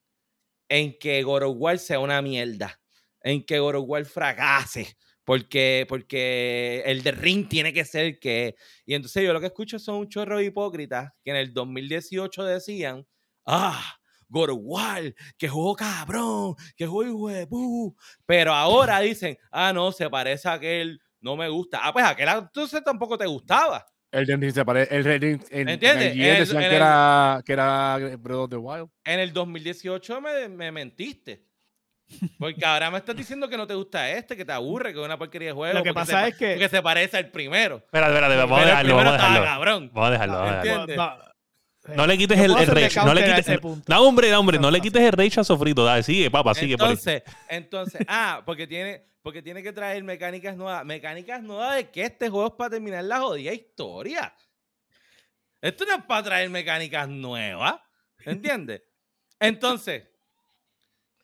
en que God sea una mierda, en que God of War fracase, porque, porque el de Ring tiene que ser el que. Y entonces yo lo que escucho son un chorro de hipócritas que en el 2018 decían, ah, War, que jugó cabrón, que jugó hijo de pu". Pero ahora dicen, ah, no, se parece a aquel, no me gusta. Ah, pues aquel entonces tampoco te gustaba. El Ring se parece. El Ring en, ¿Entiendes? en El- que, el- era, que era Breath of the Wild. En el 2018 me, me mentiste. Porque ahora me estás diciendo que no te gusta este, que te aburre, que es una porquería de juego. Lo que pasa se, es que- Porque se parece al primero. Espérate, espérate, vamos a Pero el dejarlo, vamos a estaba dejarlo. cabrón. Vamos a dejarlo, vamos a dejarlo. No le quites Yo el, el rage. No le quites. punto. No, hombre, no, hombre, no le quites el rage a Sofrito. Dale, sigue, papá, sigue. Entonces, entonces, ah, porque tiene, porque tiene que traer mecánicas nuevas. Mecánicas nuevas de que este juego es para terminar la jodida historia. Esto no es para traer mecánicas nuevas. ¿Entiendes? Entonces,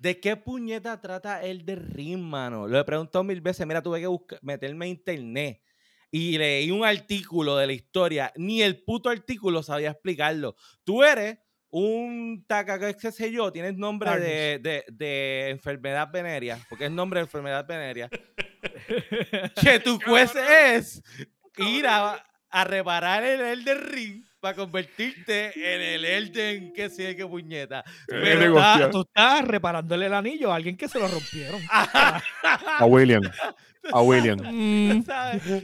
¿de qué puñeta trata el de Ring, mano? Lo he preguntado mil veces. Mira, tuve que buscar, meterme a internet y leí un artículo de la historia. Ni el puto artículo sabía explicarlo. Tú eres un taca, qué sé yo, tienes nombre de, de- de enfermedad venérea, porque es nombre de enfermedad venérea. que tu quest es ir a, a reparar el Elden Ring para convertirte en el Elden que sé qué puñeta. Pero Tú estás- negocio. tú estás reparándole el anillo a alguien que se lo rompieron. A William. A William. Mm, ¿sabes?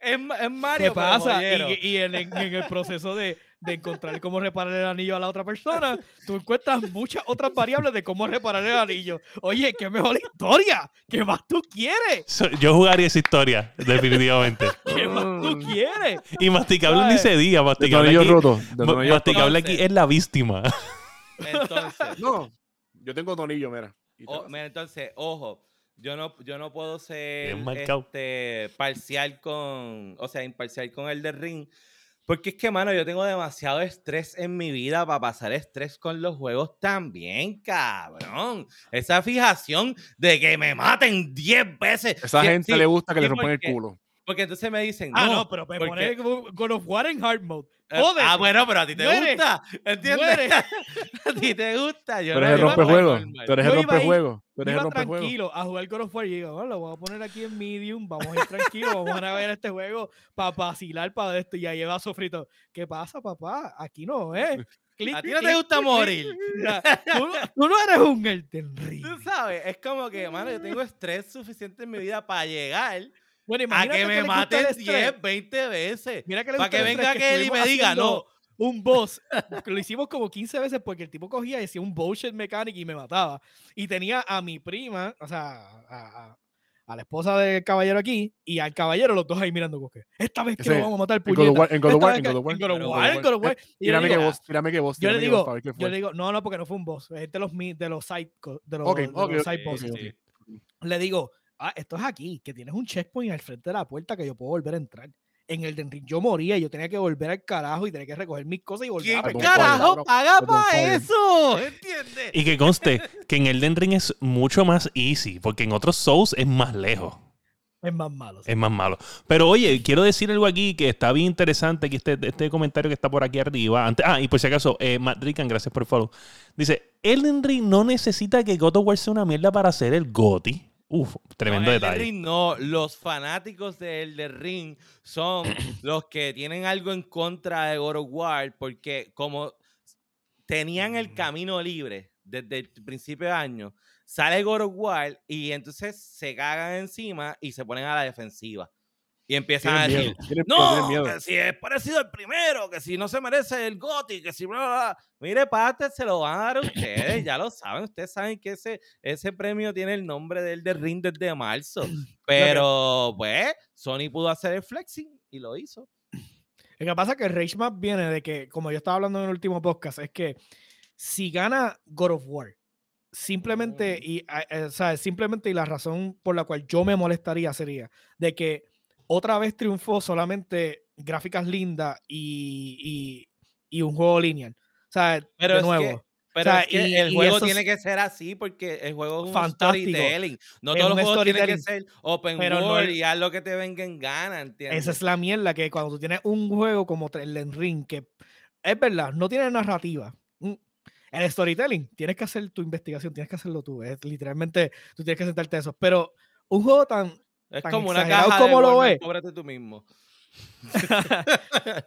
es, ma- es Mario, ¿Qué pasa? Y, y en, en- en el proceso de, de encontrar cómo reparar el anillo a la otra persona, tú encuentras muchas otras variables de cómo reparar el anillo. Oye, qué mejor historia. ¿Qué más tú quieres? so- yo jugaría esa historia, definitivamente. ¿Qué más tú quieres? Y masticable ni se diga. Masticable aquí, roto. De masticable aquí es la víctima. Entonces, No, yo tengo tornillo, mira. Y te O- vas. mira, entonces, ojo, yo no, yo no puedo ser este, parcial con, o sea, imparcial con el de ring, porque es que, mano, yo tengo demasiado estrés en mi vida para pasar estrés con los juegos también, cabrón. Esa fijación de que me maten 10 veces. Esa Sí, gente sí, le gusta que sí, le rompan el culo. Porque entonces me dicen, Ah, no, no, pero me porque- pone God of War en hard mode. Eh, Jódete, Ah, bueno, pero a ti te muere, gusta, ¿entiendes? muere. a ti te gusta. Yo Tú no, eres el rompejuego. Tú eres el rompejuego. Tú eres el rompejuego. tranquilo a jugar God of War y digo, "Bueno, lo voy a poner aquí en medium, vamos a ir tranquilo, vamos a ver este juego para vacilar para esto. Y ahí va sofrito. ¿Qué pasa, papá? Aquí no, ¿eh? Clic, A ti no te gusta clic, morir. Tú, no- tú no eres un Elden Ring. Tú sabes, es como que, mano, yo tengo estrés suficiente en mi vida para llegar Bueno, a que me maten estrés. 10, 20 veces. Mira que le Para que venga aquel y me diga, no. Un boss, lo hicimos como 15 veces porque el tipo cogía y decía un bullshit mechanic y me mataba. Y tenía a mi prima, o sea, a, a- a la esposa del caballero aquí y al caballero los dos ahí mirando como que esta vez que Ese, lo vamos a matar En God of puñeta. War, en God of War, en God of War. en God of War, en. God of War. Tírame que vos, tírame que vos. yo le digo, vos, yo le digo, no, no, porque no fue un boss, es de los, mi- de los side, de los, Ok, de ok, los side Sí, bosses. sí. Le digo, ah, esto es aquí, que tienes un checkpoint al frente de la puerta que yo puedo volver a entrar. En el Ring yo moría y yo tenía que volver al carajo y tenía que recoger mis cosas y volver ¿Quién a carajo paga para eso? ¿Entiendes? Y que conste que en Elden Ring es mucho más easy, porque en otros Souls es más lejos. Es más malo. sí. Es más malo. Pero oye, quiero decir algo aquí que está bien interesante, que este, este comentario que está por aquí arriba. Antes, ah, y por si acaso, eh, Matt Rican, gracias por el follow. Dice, Elden Ring no necesita que God of War sea una mierda para hacer el GOTY. Uf, tremendo No, detalle. Ring no, los fanáticos de Elden Ring son los que tienen algo en contra de God of War porque como tenían Mm. el camino libre desde el principio de año, sale God of War y entonces se cagan encima y se ponen a la defensiva. Y empiezan a decir, miedo. No, miedo. que si es parecido al primero, que si no se merece el GOTY, que si bla, bla, bla". Mire, parte se lo van a dar a ustedes, ya lo saben, ustedes saben que ese, ese premio tiene el nombre del de Ring desde marzo. Pero, pues, Sony pudo hacer el flexing y lo hizo. Lo que pasa es que Rage Map viene de que, como yo estaba hablando en el último podcast, es que si gana God of War, simplemente, Mm. y, eh, o sea, simplemente y la razón por la cual yo me molestaría sería de que otra vez triunfó solamente gráficas lindas y, y- y un juego lineal. O sea, Pero de es nuevo. que- Pero O sea, es que y- el juego tiene que ser así porque el juego es un Fantástico. storytelling. No Es todos los juegos tienen que ser open Pero no world es- y haz lo que te venga en gana, ¿entiendes? Esa es la mierda que cuando tú tienes un juego como el Ring, que es verdad, no tiene narrativa. mm, El storytelling, tienes que hacer tu investigación, tienes que hacerlo tú. Es literalmente, tú tienes que sentarte eso. Pero un juego tan. Es tan como una caja como lo Walmart, es. cóbrate tú mismo.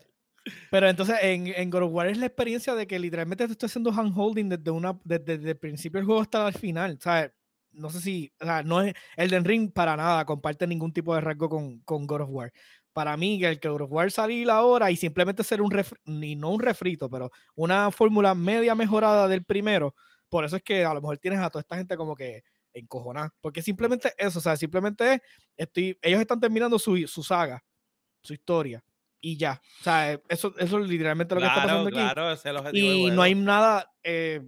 Pero entonces en, en God of War es la experiencia de que literalmente te estoy haciendo handholding desde, una, desde, desde el principio del juego hasta el final. ¿sabes? No sé si, o sea, no es Elden Ring para nada, comparte ningún tipo de rasgo con, con God of War. Para mí, el que God of War salir ahora y simplemente ser un refri- ni no un refrito, pero una fórmula media mejorada del primero, por eso es que a lo mejor tienes a toda esta gente como que encojonada. Porque simplemente eso, o sea, simplemente es, estoy, ellos están terminando su, su saga, su historia, y ya. O sea, eso, eso es literalmente lo que está Claro, pasando aquí claro, ese es el objetivo y no juego. hay nada eh,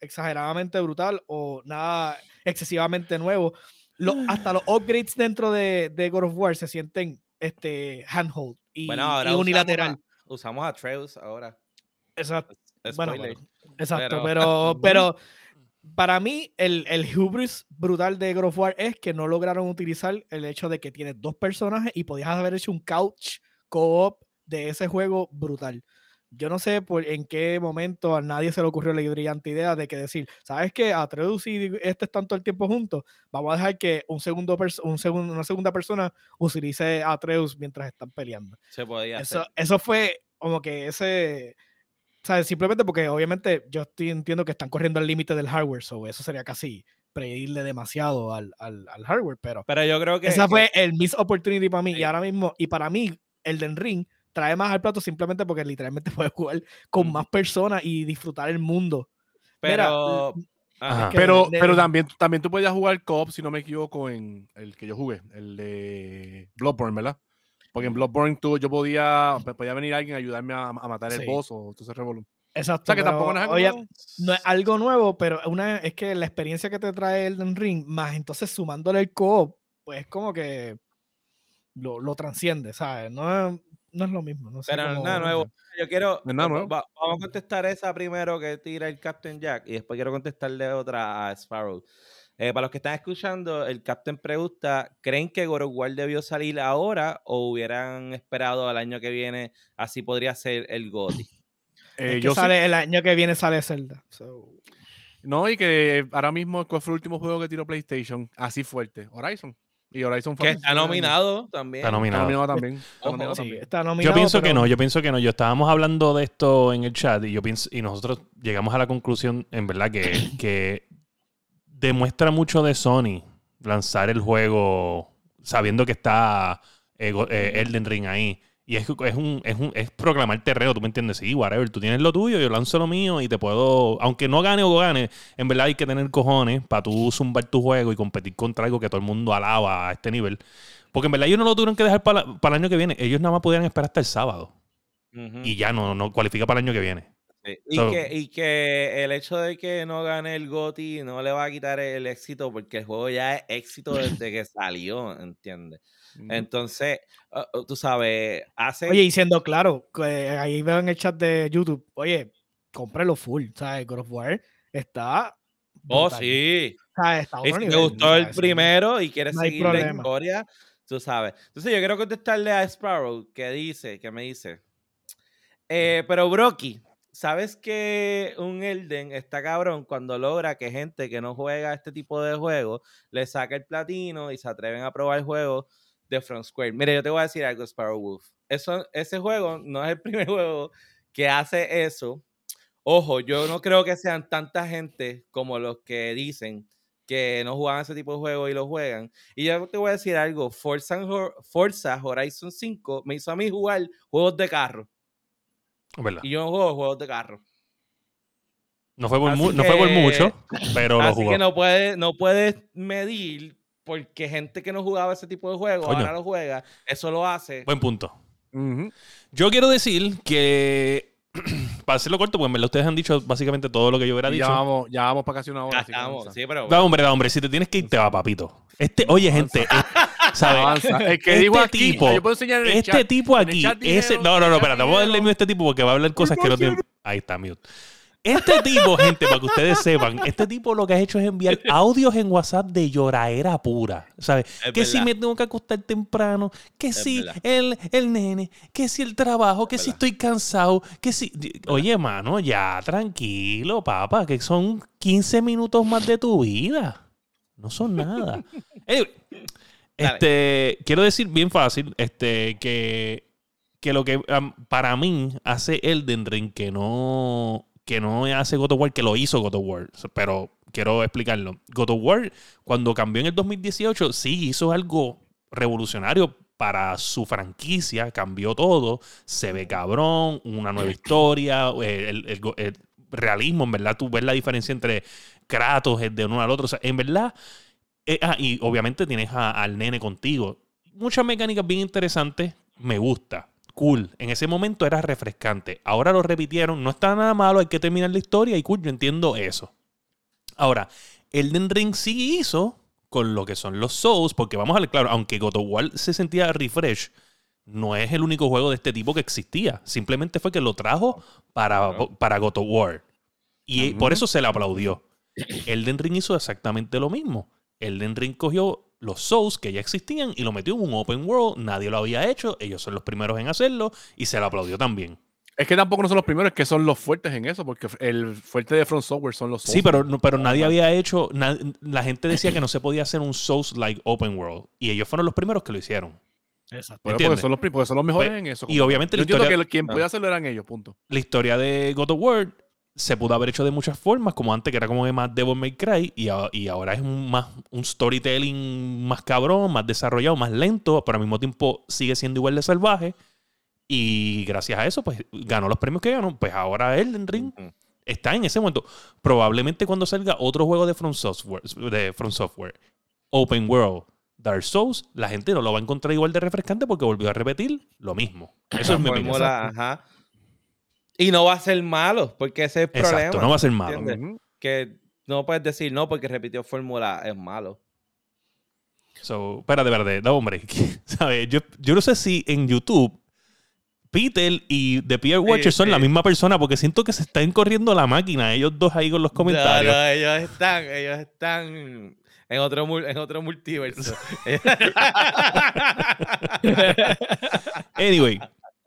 exageradamente brutal o nada excesivamente nuevo. Lo- hasta los upgrades dentro de, de God of War se sienten este, handhold y, Bueno, ahora y usamos unilateral. a- Usamos a Treus ahora. Exacto, bueno, bueno, exacto, Pero- pero, pero para mí el, el hubris brutal de God of War es que no lograron utilizar el hecho de que tienes dos personajes y podías haber hecho un couch co-op de ese juego brutal. Yo no sé por en qué momento a nadie se le ocurrió la brillante idea de que decir, ¿sabes qué? Atreus y este están todo el tiempo juntos. Vamos a dejar que un segundo un segun- una segunda persona utilice a Atreus mientras están peleando. Se podía Eso, hacer. eso fue como que ese. O sea, simplemente porque obviamente yo estoy, entiendo que están corriendo al límite del hardware, so eso sería casi pedirle demasiado al, al, al hardware, pero Pero yo creo que. esa que- fue el miss opportunity para mí. Sí. Y ahora mismo, y para mí, el Den Ring trae más al plato simplemente porque literalmente puedes jugar con más personas y disfrutar el mundo. Pero. Ajá. Pero, de- pero también, también tú podías jugar co-op, si no me equivoco, en el que yo jugué, el de Bloodborne, ¿verdad? Porque en Bloodborne tú, yo podía, podía venir alguien a ayudarme a, a matar Sí. el boss o ese revolú. Exacto. O sea que tampoco no es algo oye, nuevo. no es algo nuevo, pero una, es que la experiencia que te trae el Ring, más entonces sumándole el co-op, pues como que lo, lo transciende, ¿sabes? No es, no es lo mismo. No sé Pero cómo- nada nuevo. Yo quiero. Es nada nuevo. va- vamos a contestar esa primero que tira el Captain Jack y después quiero contestarle otra a Sparrow. Eh, para los que están escuchando, el Captain pregunta: ¿creen que God of War debió salir ahora o hubieran esperado al año que viene? Así podría ser el GOTY. Eh, sí- el año que viene sale Zelda. so, no, y que ahora mismo, ¿cuál fue el último juego que tiró PlayStation? Así fuerte, Horizon. Y Horizon fue Que está nominado también. Está Está nominado. nominado también. está nominado sí, también. está Yo nominado, pienso que no, yo pienso que no. Yo estábamos hablando de esto en el chat y yo pienso, y nosotros llegamos a la conclusión, en verdad, que, que demuestra mucho de Sony lanzar el juego sabiendo que está eh, eh, Elden Ring ahí. Y es, es, un, es, un, es proclamar terreno, tú me entiendes. Sí, whatever, tú tienes lo tuyo, yo lanzo lo mío y te puedo, aunque no gane o gane, en verdad hay que tener cojones para tú zumbar tu juego y competir contra algo que todo el mundo alaba a este nivel. Porque en verdad ellos no lo tuvieron que dejar para, para el año que viene. Ellos nada más pudieran esperar hasta el sábado. Y ya no, no cualifica para el año que viene. Sí, Y, So- que, y que el hecho de que no gane el GOTY no le va a quitar el éxito porque el juego ya es éxito desde que salió, ¿entiendes? Entonces, tú sabes, hace... Oye, y siendo claro, que ahí veo en el chat de YouTube, oye, cómpralo full, ¿sabes? God of War está. oh, brutal, sí. ¿sabes? Está Y si te gustó el primero y quieres No seguir la historia, tú sabes. Entonces, yo quiero contestarle a Sparrow que dice, que me dice, eh, pero Brocky, ¿sabes que un Elden está cabrón cuando logra que gente que no juega este tipo de juegos le saque el platino y se atreven a probar juegos de Front Square? Mire, yo te voy a decir algo, Sparrow Wolf. Eso, ese juego no es el primer juego que hace eso. Ojo, yo no creo que sean tanta gente como los que dicen que no juegan ese tipo de juegos y lo juegan. Y yo te voy a decir algo, Forza, Forza Horizon 5 me hizo a mí jugar juegos de carro. ¿Verdad? Y yo no juego juegos de carro. No fue por, Así no fue por mucho, pero lo Así jugó. que no puedes no puedes medir porque gente que no jugaba ese tipo de juegos Coño. ahora lo juega. Eso lo hace. Buen punto. Yo quiero decir que, para hacerlo corto, pues ustedes han dicho básicamente todo lo que yo hubiera Y dicho. ya vamos, ya vamos para casi una hora. Ya así estamos, sí, pero Da, hombre, da, hombre, si te tienes que ir, te va, papito. Este, oye, gente, ¿sabes? Avanza. El que Este aquí, tipo- yo puedo enseñar en el Este chat. tipo En el aquí, ese. dijeron- No, no, no, el espérate, vamos a darle mute a este tipo porque va a hablar cosas que no tienen. Ahí está, mute. Este tipo, gente, para que ustedes sepan, este tipo lo que ha hecho es enviar audios en WhatsApp de lloraera pura. ¿Sabes? Es que si me tengo que acostar temprano, que Es si el, el nene, que si el trabajo, que si verdad. estoy cansado, que si. Oye, mano, ya tranquilo, papá, que son 15 minutos más de tu vida. No son nada. Anyway. Este, quiero decir bien fácil, este, que, que lo que um, para mí hace Elden Ring que no, que no hace God of War, que lo hizo God of War, pero quiero explicarlo. God of War, cuando cambió en el 2018, sí hizo algo revolucionario para su franquicia, cambió todo, se ve cabrón, una nueva historia, eh, el, el go- el realismo, en verdad, tú ves la diferencia entre Kratos el de uno al otro, o sea, en verdad, eh, ah, y obviamente tienes a- al nene contigo. Muchas mecánicas bien interesantes, me gusta. Cool. En ese momento era refrescante. Ahora lo repitieron. No está nada malo, hay que terminar la historia y cool, yo entiendo eso. Ahora, Elden Ring sí hizo con lo que son los Souls, porque vamos a ver, claro, aunque God of War se sentía refresh, no es el único juego de este tipo que existía. Simplemente fue que lo trajo para, para God of War. Y Ujú. por eso se le aplaudió. Elden Ring hizo exactamente lo mismo. Elden Ring cogió los Souls que ya existían y lo metió en un open world. Nadie lo había hecho. Ellos son los primeros en hacerlo y se le aplaudió también. Es que tampoco no son los primeros, es que son los fuertes en eso, porque el fuerte de Front Software son los Sí, Souls. pero, no- pero nadie había hecho. na- la gente decía que no se podía hacer un Souls-like open world. Y ellos fueron los primeros que lo hicieron. Exacto. Porque son los, porque son los mejores Pues, en eso. y obviamente Yo la entiendo historia- que quien Ah. podía hacerlo eran ellos, punto. La historia de God of War se pudo haber hecho de muchas formas, como antes que era como de más Devil May Cry, y, a- y ahora es un, más, un storytelling más cabrón, más desarrollado, más lento, pero al mismo tiempo sigue siendo igual de salvaje. Y gracias a eso, pues ganó los premios que ganó. Pues ahora Elden Ring está en ese momento. Probablemente cuando salga otro juego de From Software, de From Software Open World, Dark Souls, la gente no lo va a encontrar igual de refrescante porque volvió a repetir lo mismo. Eso es mi opinión. Ajá. Y no va a ser malo, porque ese es el Exacto, problema. no va a ser malo. Que no puedes decir no porque repitió fórmula es malo. So, espérate, espérate, no, hombre. ¿sabes? Yo, yo no sé si en YouTube Peter y The Pierre Watcher son la sí. misma persona porque siento que se están corriendo la máquina, ellos dos ahí con los comentarios. No, no, ellos están, ellos están en otro, mul- en otro multiverso. Anyway,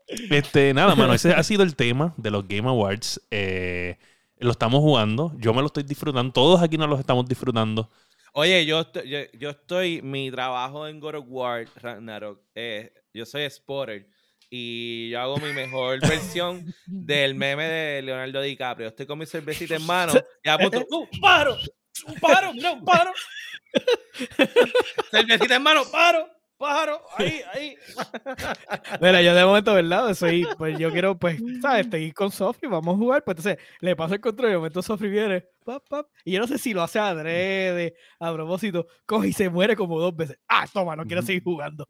este, nada, mano, ese ha sido el tema de los Game Awards. Eh, lo estamos jugando, yo me lo estoy disfrutando, todos aquí nos los estamos disfrutando. Oye, yo estoy, yo, yo estoy, mi trabajo en God of War, Ragnarok, eh, yo soy spotter y yo hago mi mejor versión del meme de Leonardo DiCaprio. Estoy con mi cervecita en mano y a punto, ¡un paro! ¡Un paro! ¡No, un paro! cervecita en mano, paro, paro, ahí, ahí. Mira, yo de momento, ¿verdad? Soy, pues yo quiero, pues, ¿sabes? Seguir con Sophie, vamos a jugar. Pues entonces le paso el control y de momento Sophie viene, pap, pap, y yo no sé si lo hace adrede, a propósito, coge y se muere como dos veces. Ah, toma, no quiero seguir jugando.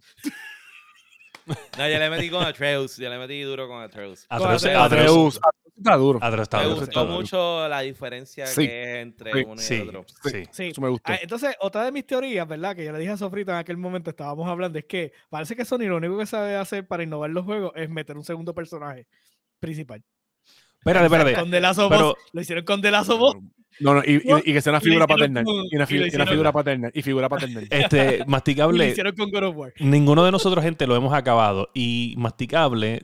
No, yo le metí con Atreus, yo le metí duro con Atreus. Atreus, Atreus. Atreus, Atreus, Atreus está duro. Atreus está Me duro, gustó está duro. mucho la diferencia Sí. que es entre Sí. uno y Sí, otro. sí. Sí. Eso me gustó. Ah, entonces, otra de mis teorías, ¿verdad? Que yo le dije a Sofrita en aquel momento, estábamos hablando, es que parece que Sony lo único que sabe hacer para innovar los juegos es meter un segundo personaje principal. Espérate, espérate. Con The Last of Pero- lo hicieron con The Last of Us. No, no, y, y- y que sea una figura paternal. con- Y una, fi- y una figura paternal. Y figura paternal. Este, Y lo masticable. hicieron con God of War. Ninguno de nosotros, gente, lo hemos acabado. Y Masticable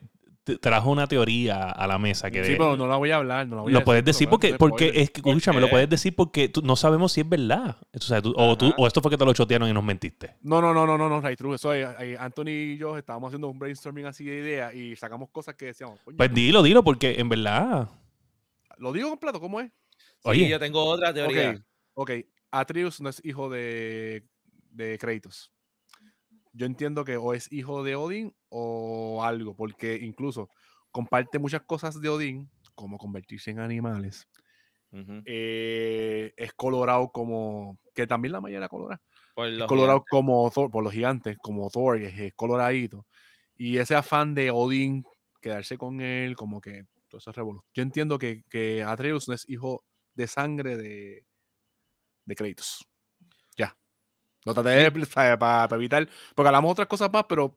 trajo una teoría a la mesa que Sí, de- pero no la voy a hablar. No la voy a lo puedes decir a porque, porque es que, escúchame, lo qué? puedes decir porque tú- no sabemos si es verdad. O, sea, tú- o, tú- o esto fue que te lo chotearon y nos mentiste. No, no, no, no, no, no, right true. Eso es, eh, Anthony y yo estábamos haciendo un brainstorming así de ideas y sacamos cosas que decíamos. "Coño, Pues dilo, dilo, porque en verdad. Lo digo completo, ¿cómo es? Oye. Sí, yo tengo otra teoría. Ok, ok. Atreus no es hijo de, de Kratos. Yo entiendo que o es hijo de Odín o algo, porque incluso comparte muchas cosas de Odín, como convertirse en animales. Eh, es colorado como. Que también la malla era colorada. Es colorado gigantes. como Thor, por los gigantes, como Thor, es, es coloradito. Y ese afán de Odín, quedarse con él, como que todo eso es revolución. Yo entiendo que, que Atreus no es hijo de sangre de, de Kratos. Lo traté de para, para evitar, porque hablamos otras cosas más, pero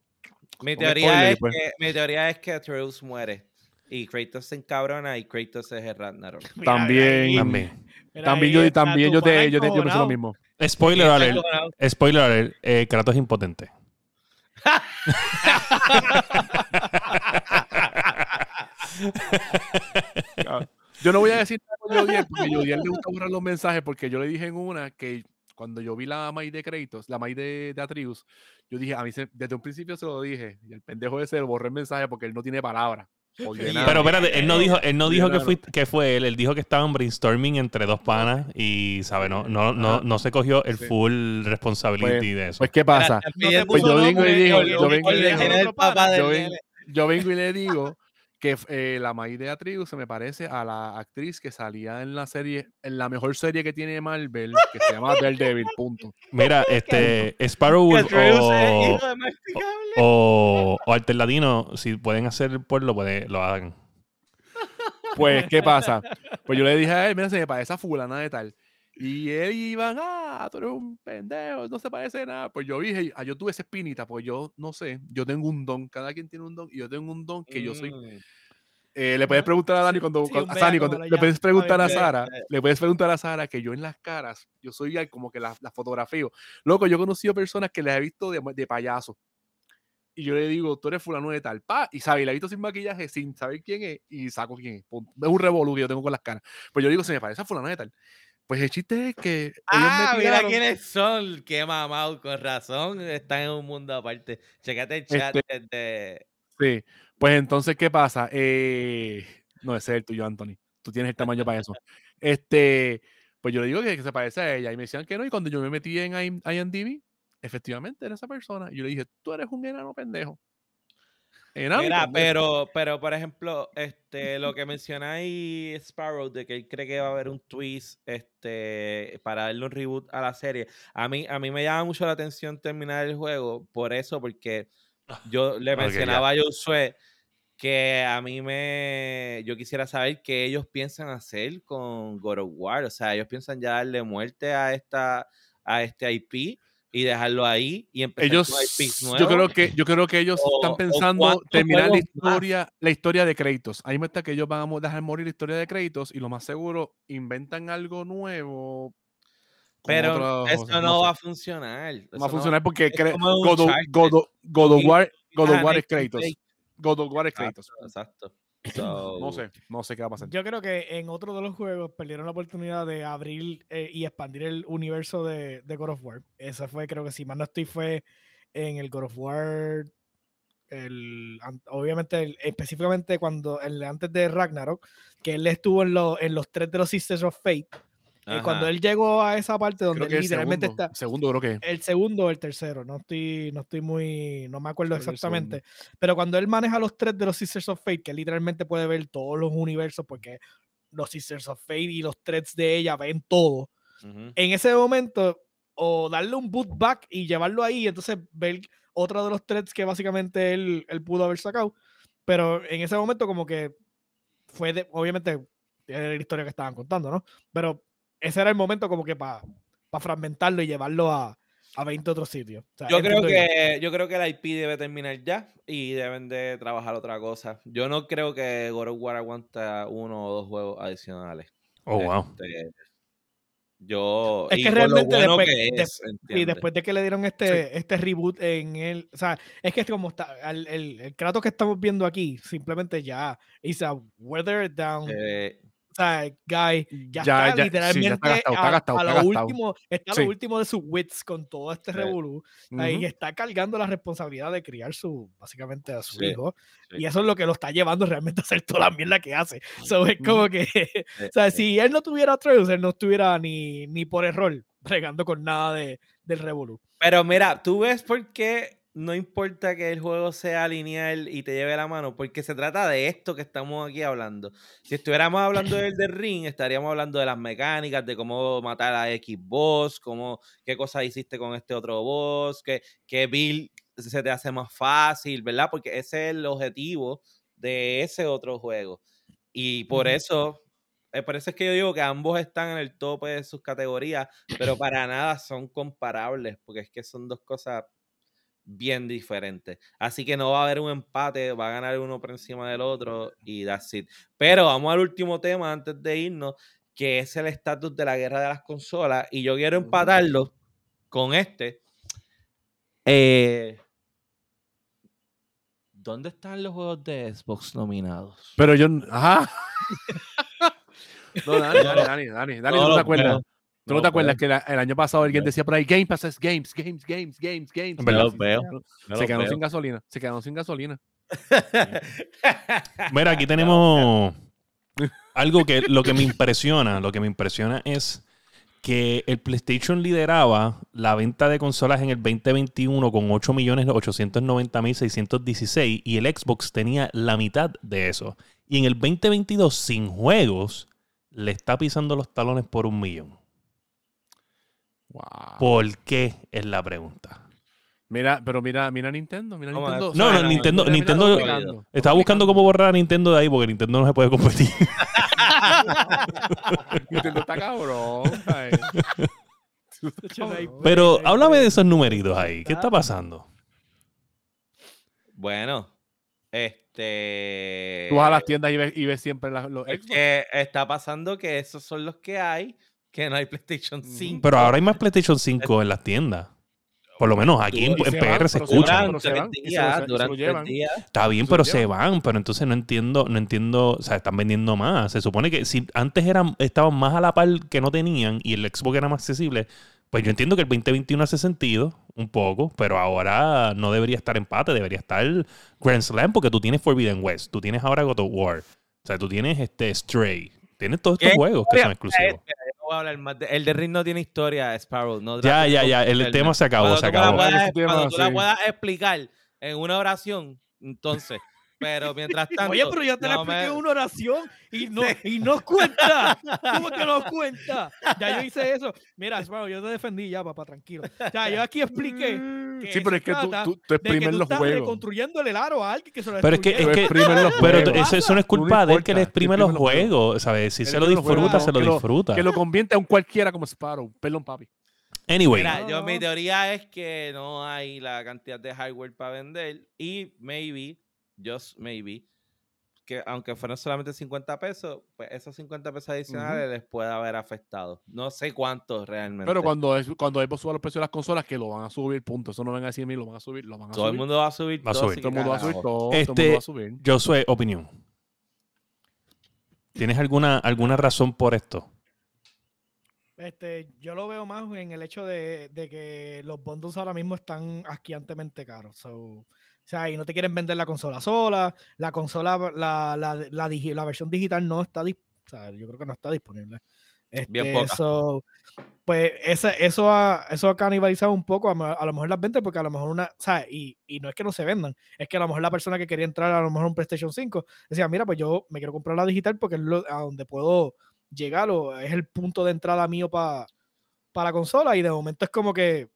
Mi teoría, spoiler, es pues. que, mi teoría es que Atreus muere. y Kratos se encabrona y Kratos es el Ragnarok. También- mira También. mira También yo, también yo, te, yo, te- yo pienso lo mismo. Spoiler alert. Spoiler alert. eh, Kratos es impotente. Yo no voy a decir nada con Yodiel, porque Yodiel le gusta borrar los mensajes, porque yo le dije en una que cuando yo vi la May de Kratos, la May de, de Atreus, yo dije, a mí se- desde un principio se lo dije, y el pendejo ese le borré el mensaje porque él no tiene palabras. Pero espérate, él no dijo, él no dijo que, fue, que fue él. Él dijo que estaban brainstorming entre dos panas y, ¿sabe? No, no, no, no se cogió el full responsibility de eso. Pues, ¿qué pasa? Pues yo vengo y digo, yo vengo y le digo que eh, la May de Atreus se me parece a la actriz que salía en la serie, en la mejor serie que tiene Marvel, que se llama Daredevil, punto. Mira, este, Sparrow o, hijo de masticable. o, o Alter Latino, si pueden hacer por lo, puede, lo hagan. Pues, ¿qué pasa? Pues yo le dije a él, mira, se me parece a fulana de tal. Y él iba, ah, tú eres un pendejo, no se parece a nada. Pues yo dije, ah, yo tuve esa espinita, pues yo no sé, yo tengo un don, cada quien tiene un don, y yo tengo un don que yo soy Mm. Eh, le puedes preguntar a Dani cuando, Sí, cuando- a Sani, cuando- le puedes preguntar a Ay, Sara, le puedes preguntar a Sara que yo en las caras, yo soy como que la, la fotografío. Loco, yo he conocido personas que les he visto de, de payaso. Y yo le digo, tú eres fulano de tal, pa, y sabe, y la he visto sin maquillaje, sin saber quién es, y saco quién es. Es un revolú que yo tengo con las caras. Pues yo digo, se me parece a fulano de tal. Pues el chiste es que ellos Ah, me mira quiénes son. Qué mamado, con razón. Están en un mundo aparte. Checate el chat Este de. Sí, pues entonces, ¿qué pasa? Eh, no, ese es el tuyo, Anthony. Tú tienes el tamaño para eso. Este, pues yo le digo que, que se parece a ella y me decían que no. Y cuando yo me metí en IM- IMDb, efectivamente era esa persona. Y yo le dije, tú eres un enano pendejo. Mira, pero, pero por ejemplo, este, lo que mencionáis Sparrow, de que él cree que va a haber un twist este, para darle un reboot a la serie, a mí, a mí me llama mucho la atención terminar el juego por eso, porque yo le mencionaba a Josué que a mí me. Yo quisiera saber qué ellos piensan hacer con God of War. O sea, ellos piensan ya darle muerte a esta a este IP y dejarlo ahí y empezar ellos, con IPs yo creo que, yo creo que ellos O- están pensando terminar la más. historia, la historia de Kratos. Ahí me está que ellos van a dejar morir la historia de Kratos y lo más seguro inventan algo nuevo. Pero otros- eso no, va a funcionar. No va a funcionar porque God, of War, God of War es. Drake. God of War es Kratos. Exacto. So, sé, no sé qué va a pasar. Yo creo que en otro de los juegos perdieron la oportunidad de abrir eh, y expandir el universo de, de God of War. Esa fue, creo que si mal no estoy, fue en el God of War. El, obviamente, el- específicamente cuando el, antes de Ragnarok, que él estuvo en, los en los tres de los Sisters of Fate. Eh, cuando él llegó a esa parte donde el literalmente segundo, está. segundo creo que El segundo o el tercero, no estoy, no estoy muy, no me acuerdo Creo exactamente. Pero cuando él maneja los tres de los Sisters of Fate, que literalmente puede ver todos los universos, porque los Sisters of Fate y los threads de ella ven todo. Ujú. En ese momento, o darle un boot back y llevarlo ahí, entonces ver otro de los threads que básicamente él, él pudo haber sacado. Pero en ese momento, como que fue de, obviamente, era la historia que estaban contando, ¿no? Pero ese era el momento como que para fragmentarlo y llevarlo a, a 20 otros sitios. O sea, Yo creo que yo creo que la IP debe terminar ya y deben de trabajar otra cosa. Yo no creo que God of War aguanta uno o dos juegos adicionales. Oh, wow. Este, yo Es y que realmente bueno después- que de- es, Y ¿entiendes? después de que le dieron este, este reboot en el. O sea, es que es como está. El, el, Kratos que estamos viendo aquí, simplemente ya. Is a weather down. Eh, sea, guy. Ya, Ya- está ya- sí, ya literalmente está gastado, está a, gastado, a está lo gastado. último. Está Sí. lo último de sus wits con todo este Sí. revolú. Ahí Ujú. está cargando la responsabilidad de criar su, básicamente a su Sí, hijo. sí. Y eso es lo que lo está llevando realmente a hacer toda la mierda que hace. So, es como que, o sea, sí. si él no tuviera Atreus, él no estuviera ni, ni por error regando con nada de, del Revolu. Pero mira, tú ves por qué no importa que el juego sea lineal y te lleve la mano, porque se trata de esto que estamos aquí hablando. Si estuviéramos hablando del de Ring, estaríamos hablando de las mecánicas, de cómo matar a X boss, cómo, qué cosas hiciste con este otro boss, qué, qué build se te hace más fácil, ¿verdad? Porque ese es el objetivo de ese otro juego. Y por eso, eh, por eso es que yo digo que ambos están en el tope de sus categorías, pero para nada son comparables, porque es que son dos cosas bien diferente. Así que no va a haber un empate, va a ganar uno por encima del otro y that's it. Pero vamos al último tema antes de irnos, que es el estatus de la guerra de las consolas. Y yo quiero empatarlo con este. Eh, ¿Dónde están los juegos de Xbox nominados? Pero yo. Ajá. no, Dani, Dani, Dani, Dani, Dani, No ¿tú no los te acuerdas? veo, ¿Tú no no te los acuerdas que la- el año pasado alguien decía por ahí Game Pass es Games, Games, Games, Games, Games? En verdad. los veo. Se quedaron sin gasolina. Se quedaron sin gasolina. Mira, aquí tenemos algo que lo que me impresiona, lo que me impresiona es que el PlayStation lideraba la venta de consolas en el 2021 con 8.890.616 y el Xbox tenía la mitad de eso. Y en el 2022 sin juegos le está pisando los talones por un millón. Wow. ¿Por qué? Es la pregunta. Mira, pero mira, mira Nintendo, mira ¿Cómo Nintendo. No, no, no, Nintendo, mira, mira, Nintendo duplicando. estaba buscando cómo borrar a Nintendo de ahí porque Nintendo no se puede competir. Nintendo está cabrón. Pero háblame de esos numeritos ahí. ¿Qué está pasando? Bueno, este. Tú vas a las tiendas y ves, y ves siempre los Es Xbox. que está pasando que esos son los que hay, que no hay PlayStation Ujú. 5. Pero ahora hay más PlayStation 5 en las tiendas. Por lo menos aquí en, PR se se escucha. Está bien, se pero se van. Pero entonces no entiendo, no entiendo. O sea, están vendiendo más. Se supone que si antes eran, estaban más a la par que no tenían y el Xbox era más accesible, pues yo entiendo que el 2021 hace sentido un poco, pero ahora no debería estar empate, debería estar Grand Slam porque tú tienes Forbidden West, tú tienes ahora God of War, o sea, tú tienes este Stray, tienes todos estos ¿Qué juegos que son exclusivos. Espera, no voy a hablar más de- el de Ring no tiene historia, Sparrow. No Ya, ya, ya, el tema se acabó, Cuando se tú me la acabó. puedas- cuando tú la puedas explicar en una oración, entonces. Pero mientras tanto. Oye, pero yo te la no expliqué me- una oración y no, y no cuenta. ¿Cómo que no cuenta? Ya yo hice eso. Mira, hermano, yo te defendí ya, papá, tranquilo. O sea, yo aquí expliqué que Sí, pero es que tú, tú, tú exprimes tú los estás juegos. reconstruyendo el aro a alguien que se lo Pero es que- es que- los Pero eso, eso no es Tú no culpa de él que le exprime los los juegos. ¿sabes? Si se lo disfruta, se lo disfruta. Que lo convierte a un cualquiera como Sparrow. Perdón, papi. Anyway, Mira, yo, mi teoría es que no hay la cantidad de hardware para vender y maybe, just maybe, que aunque fueran solamente 50 pesos, pues esos 50 pesos adicionales les puede haber afectado. No sé cuántos realmente. Pero cuando, es, cuando Xbox suba los precios de las consolas, que lo van a subir, punto. Eso no venga a decir a mí, lo van a subir, lo van a todo el subir. mundo va a subir. Va todo, subir. así todo el mundo va a subir todo, todo el Este- mundo va a subir. Josué, opinión. ¿Tienes alguna, alguna razón por esto? Este, yo lo veo más en el hecho de, de que los bundles ahora mismo están asquiantemente caros. So, o sea, y no te quieren vender la consola sola. La consola, la, la, la, la versión digital no está disponible. O sea, yo creo que no está disponible. Bien Este, poca. so, pues ese, eso, ha, eso ha canibalizado un poco a, a lo mejor las ventas, porque a lo mejor una, o sea, y, y no es que no se vendan, es que a lo mejor la persona que quería entrar a lo mejor a un PlayStation 5 decía, mira, pues yo me quiero comprar la digital porque es lo- a donde puedo llegar o es el punto de entrada mío para la consola y de momento es como que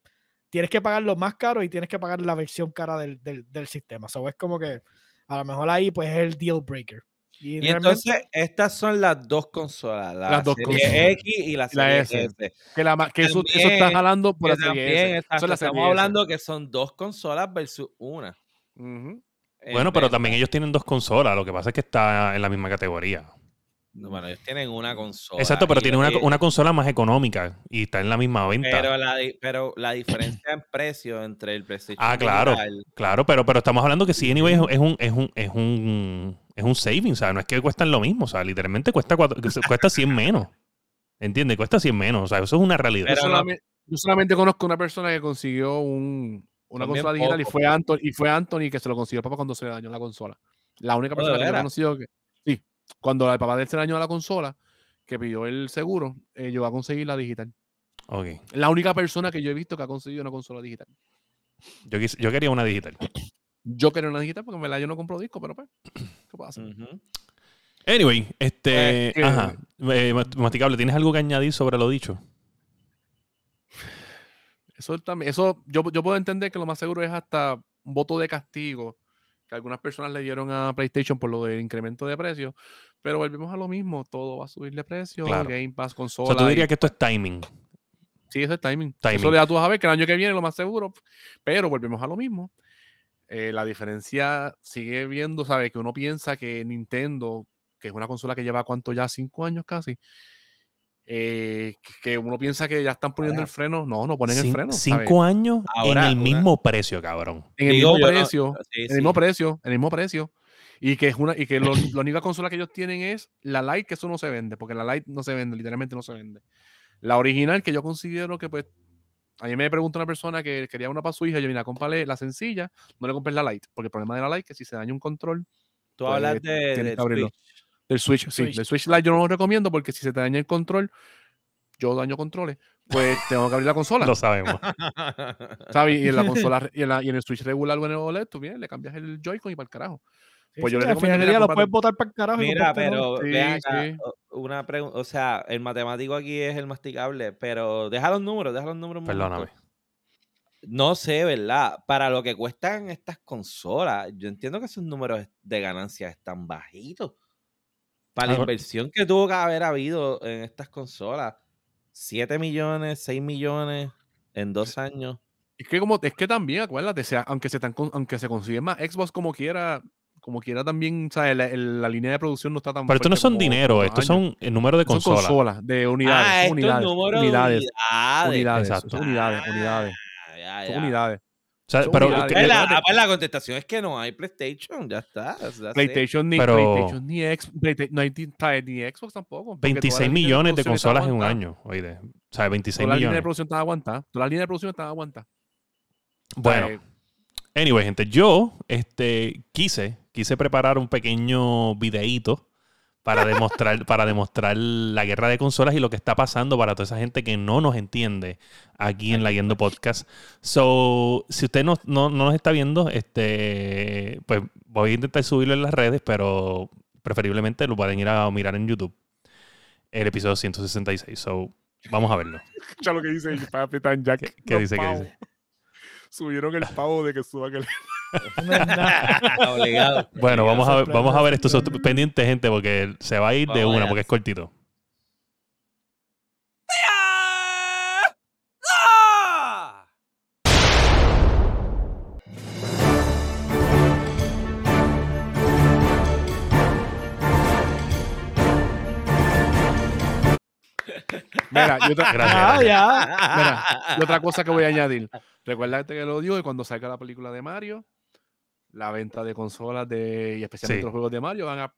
tienes que pagar lo más caro y tienes que pagar la versión cara del, del, del sistema. So, es como que a lo mejor ahí pues es el deal breaker. Y, Y realmente- entonces, estas son las dos consolas, la Las dos serie consolas. X y la La serie S. S. Que, la, eso, eso está jalando por la serie S. la estamos serie S. hablando que son dos consolas versus una. Bueno, pero también ellos tienen dos consolas. Lo que pasa es que está en la misma categoría. No, Bueno, ellos tienen una consola. Exacto, pero tienen una, una consola más económica y está en la misma venta. Pero la, pero la diferencia en precio entre el PlayStation Ah, claro. digital- Claro, pero, pero estamos hablando que sí, anyway, es, es un, es un, es un, es un saving, o sea, no es que cuestan lo mismo, o sea, literalmente cuesta, cuatro- cuesta 100 menos. ¿Entiendes? Cuesta 100 menos, o sea, eso es una realidad. Pero yo, solamente, yo solamente conozco una persona que consiguió un, una consola digital y fue, Anthony, y fue Anthony que se lo consiguió papá cuando se le dañó la consola. La única Oh, persona ¿de que yo he conocido que. Cuando el papá de él se dañó la consola, que pidió el seguro, eh, llegó a conseguir la digital. Ok. La única persona que yo he visto que ha conseguido una consola digital. Yo, quis- yo quería una digital. Yo quería una digital porque en verdad yo no compro disco, pero pues, ¿qué pasa? Ujú. Anyway, este. Pues, que- ajá. Eh, Masticable, ¿tienes algo que añadir sobre lo dicho? Eso también, eso yo, yo puedo entender que lo más seguro es hasta un voto de castigo que algunas personas le dieron a PlayStation por lo del incremento de precio, pero volvemos a lo mismo, todo va a subir de precio, Claro. Game Pass, O consola. sea, tú y- dirías que esto es timing. Sí, eso es timing. Timing. Eso ya tú vas a ver que el año que viene lo más seguro. Pero volvemos a lo mismo. Eh, la diferencia sigue viendo, ¿sabes? Que uno piensa que Nintendo, que es una consola que lleva cuánto ya, cinco años casi, eh, que- uno piensa que ya están poniendo el freno. No, no ponen el freno. ¿sabes? cinco años Ahora, en el una- mismo precio, cabrón. En el Digo mismo no, precio. sí, En el mismo precio. En el mismo precio. Y que es una, y que lo- la única consola que ellos tienen es la Lite, que eso no se vende, porque la Lite no se vende, literalmente no se vende. La original, que yo considero que pues. A mí me pregunta una persona que quería una para su hija, yo mira, cómprale la sencilla, no le compres la Lite, porque el problema de la Lite es que si se daña un control Tú Pues, hablas de, que abrirlo. Switch. Del Switch, sí, Switch. del Switch Lite yo no lo recomiendo porque si se te daña el control, yo daño controles, pues tengo que abrir la consola. Lo sabemos. ¿sabes? Y en la consola y en, la- y en el Switch regular o en el OLED, tú vienes, le cambias el Joy-Con y para el carajo. Pues sí, yo le al final del recomendaría día lo puedes botar para el carajo. y Mira, pero Sí, ve acá, sí. o- una pregunta, o sea, el matemático aquí es el masticable, pero deja los números, deja los números. Perdóname. No sé, ¿verdad? Para lo que cuestan estas consolas, yo entiendo que esos números de ganancias están bajitos. Para la Ah, inversión que tuvo que haber habido en estas consolas, 7 millones, 6 millones en dos años. Es que como es que también, acuérdate, sea, aunque se tan, aunque se consiguen más Xbox como quiera, como quiera también, ¿sabes? La, la línea de producción no está tan Pero esto no son dinero, estos son el número de Son consolas. consolas, de unidades, ah, unidades, unidades, de unidades. unidades, unidades, unidades, Ah, unidades. O sea, pero que- la, la contestación es que no hay PlayStation, ya está. PlayStation ni, Pero- PlayStation ni, X, Playsta- no hay ni, Xbox tampoco. porque toda la 26 línea millones de consolas en un año. Oye, o sea, 26 Toda la línea de millones. producción está aguantada. Toda la línea de producción está aguantada. Bueno, ¿Sabes? Anyway, gente, yo este, quise, quise preparar un pequeño videíto para demostrar, para demostrar la guerra de consolas y lo que está pasando para toda esa gente que no nos entiende aquí en la Yendo Podcast. So, si usted no, no, no nos está viendo, este, pues voy a intentar subirlo en las redes, pero preferiblemente lo pueden ir a mirar en YouTube. El episodio 166. So, vamos a verlo. Escucha lo que dice el Jack. ¿Qué- qué dice, qué dice? Subieron el pavo de que suba que No es nada. Obligado. Bueno, vamos a ver, vamos a ver esto. Pendiente, gente, porque se va a ir de una, allá. porque es cortito. Mira, y otra, Gracias, Ah, gracias. ya. mira, y otra cosa que voy a añadir. Recuerda que lo digo y cuando salga la película de Mario, la venta de consolas de, y especialmente Sí. los juegos de Mario van a.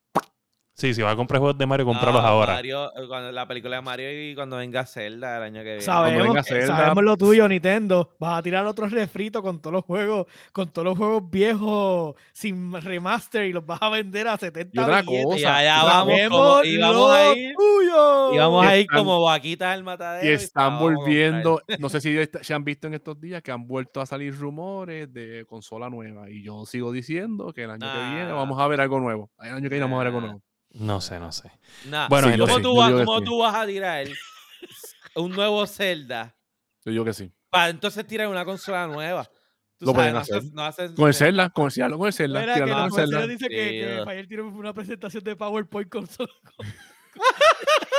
Sí, si vas a comprar juegos de Mario, cómpralos No, ahora. Mario, eh, cuando, la película de Mario y cuando venga Zelda el año que viene. Sabemos, venga que- Zelda. sabemos lo tuyo, Nintendo. Vas a tirar otros refritos con todos los juegos, con todos los juegos viejos sin remaster y los vas a vender a 70 Y otra billetes. cosa, Y allá vamos, Sabemos como, y vamos a ir, tuyo. y vamos a ir como vaquitas al matadero. Y están volviendo, no sé si se han visto en estos días que han vuelto a salir rumores de consola nueva. Y yo sigo diciendo que el año que viene Nah. vamos a ver algo nuevo. El año que viene vamos a ver algo Nah. nuevo. No sé, no sé. Nah, Bueno, Sí, ¿cómo, sí, tú vas, digo que cómo sí. tú vas a tirar un nuevo Zelda Yo digo que sí. para entonces tirar una consola nueva? Tú Lo pueden no hacer. haces- no haces- Con el Zelda, con el Zelda, con el Zelda. Mira, tíralo que con la el profesora Zelda. dice que, que. Fayer tiene una presentación de PowerPoint con solo-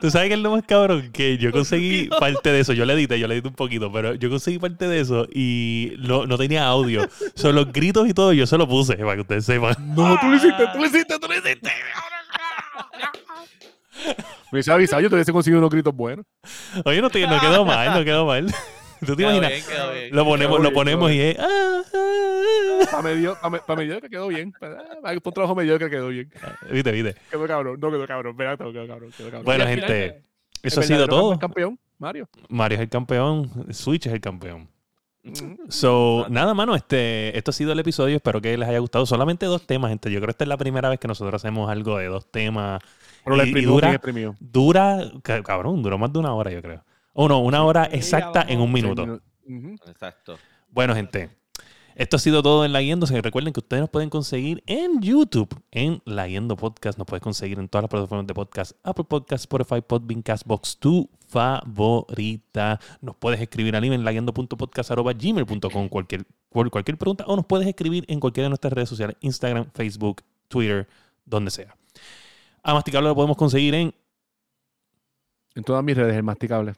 Tú sabes que es lo más cabrón que yo Con conseguí parte de eso. Yo le edité, yo le edité un poquito, pero yo conseguí parte de eso y lo- no tenía audio. Son los gritos y todo, yo se lo puse para que ustedes sepan. No, tú lo hiciste, tú lo hiciste, tú lo hiciste. Me hubiese avisado, yo te hubiese conseguido unos gritos buenos. Oye, no, te- no quedó mal, no quedó mal. ¿Tú te Quedó imaginas? bien, quedó bien. Lo ponemos, Quedó lo bien, ponemos y es. ah, ah, Para medio, para mediocre quedó bien. Para un trabajo mediocre quedó bien. ah. Viste, viste. Quedó cabrón, no quedó cabrón. Mira, quedó cabrón, quedó cabrón. Bueno, Y final, gente, eso ha sido todo. campeón, Mario. Mario es el campeón, Switch es el campeón. Ujú. So, nada, mano, este, esto ha sido el episodio. Espero que les haya gustado. Solamente dos temas, gente. Yo creo que esta es la primera vez que nosotros hacemos algo de dos temas. Pero la Y- y exprimió dura-. Dura, ca- cabrón, duró más de una hora, yo creo. O no, una hora exacta en un minuto. Exacto. Bueno, gente, esto ha sido todo en La Yendo. Se recuerden que ustedes nos pueden conseguir en YouTube, en La Yendo Podcast. Nos puedes conseguir en todas las plataformas de podcast: Apple Podcast, Spotify, Podbean, Castbox, tu favorita. Nos puedes escribir al email layendo.podcast.gmail.com cualquier, por cualquier pregunta o nos puedes escribir en cualquiera de nuestras redes sociales: Instagram, Facebook, Twitter, donde sea. A Masticable lo podemos conseguir en En todas mis redes, el masticable.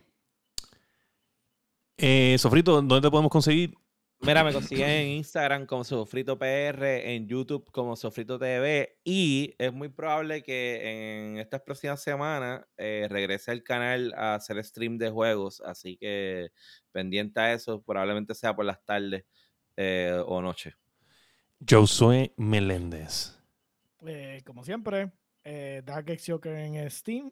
Eh, Sofrito, ¿dónde te podemos conseguir? Mira, me consiguen en Instagram como Sofrito PR, en YouTube como Sofrito TV y es muy probable que en estas próximas semanas eh, regrese al canal a hacer stream de juegos, así que pendiente a eso, probablemente sea por las tardes eh, o noche. Josué Meléndez. Eh, como siempre, eh, Dark X Joker en Steam,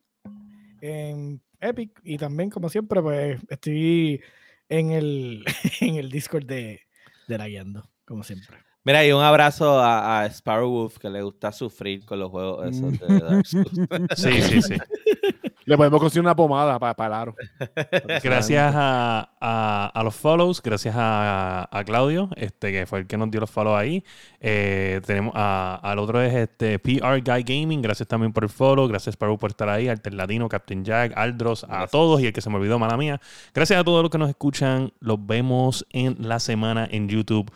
en Epic y también, como siempre, pues estoy en el, en el Discord de, de la Guiando, como siempre. Mira, y un abrazo a, a Sparrow Wolf que le gusta sufrir con los juegos esos de Dark Souls. Sí, sí, sí. Le podemos conseguir una pomada para, para el aro. Gracias a, a- a los follows, gracias a, a Claudio, este, que fue el que nos dio los follows ahí. Eh, tenemos a- al otro es este PR Guy Gaming, gracias también por el follow, gracias Paru por estar ahí, Alterladino, Captain Jack, Aldros, a todos y el que se me olvidó, mala mía. Gracias a todos los que nos escuchan, los vemos en la semana en YouTube.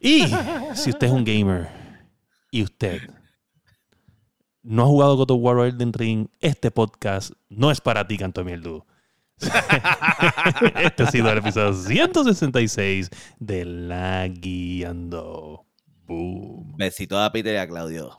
Y si usted es un gamer y usted no ha jugado God of War Elden Ring, este podcast no es para ti, Canto Mieldu. este ha sido el episodio 166 de La Guiando. Boom. Besito a Peter y a Claudio.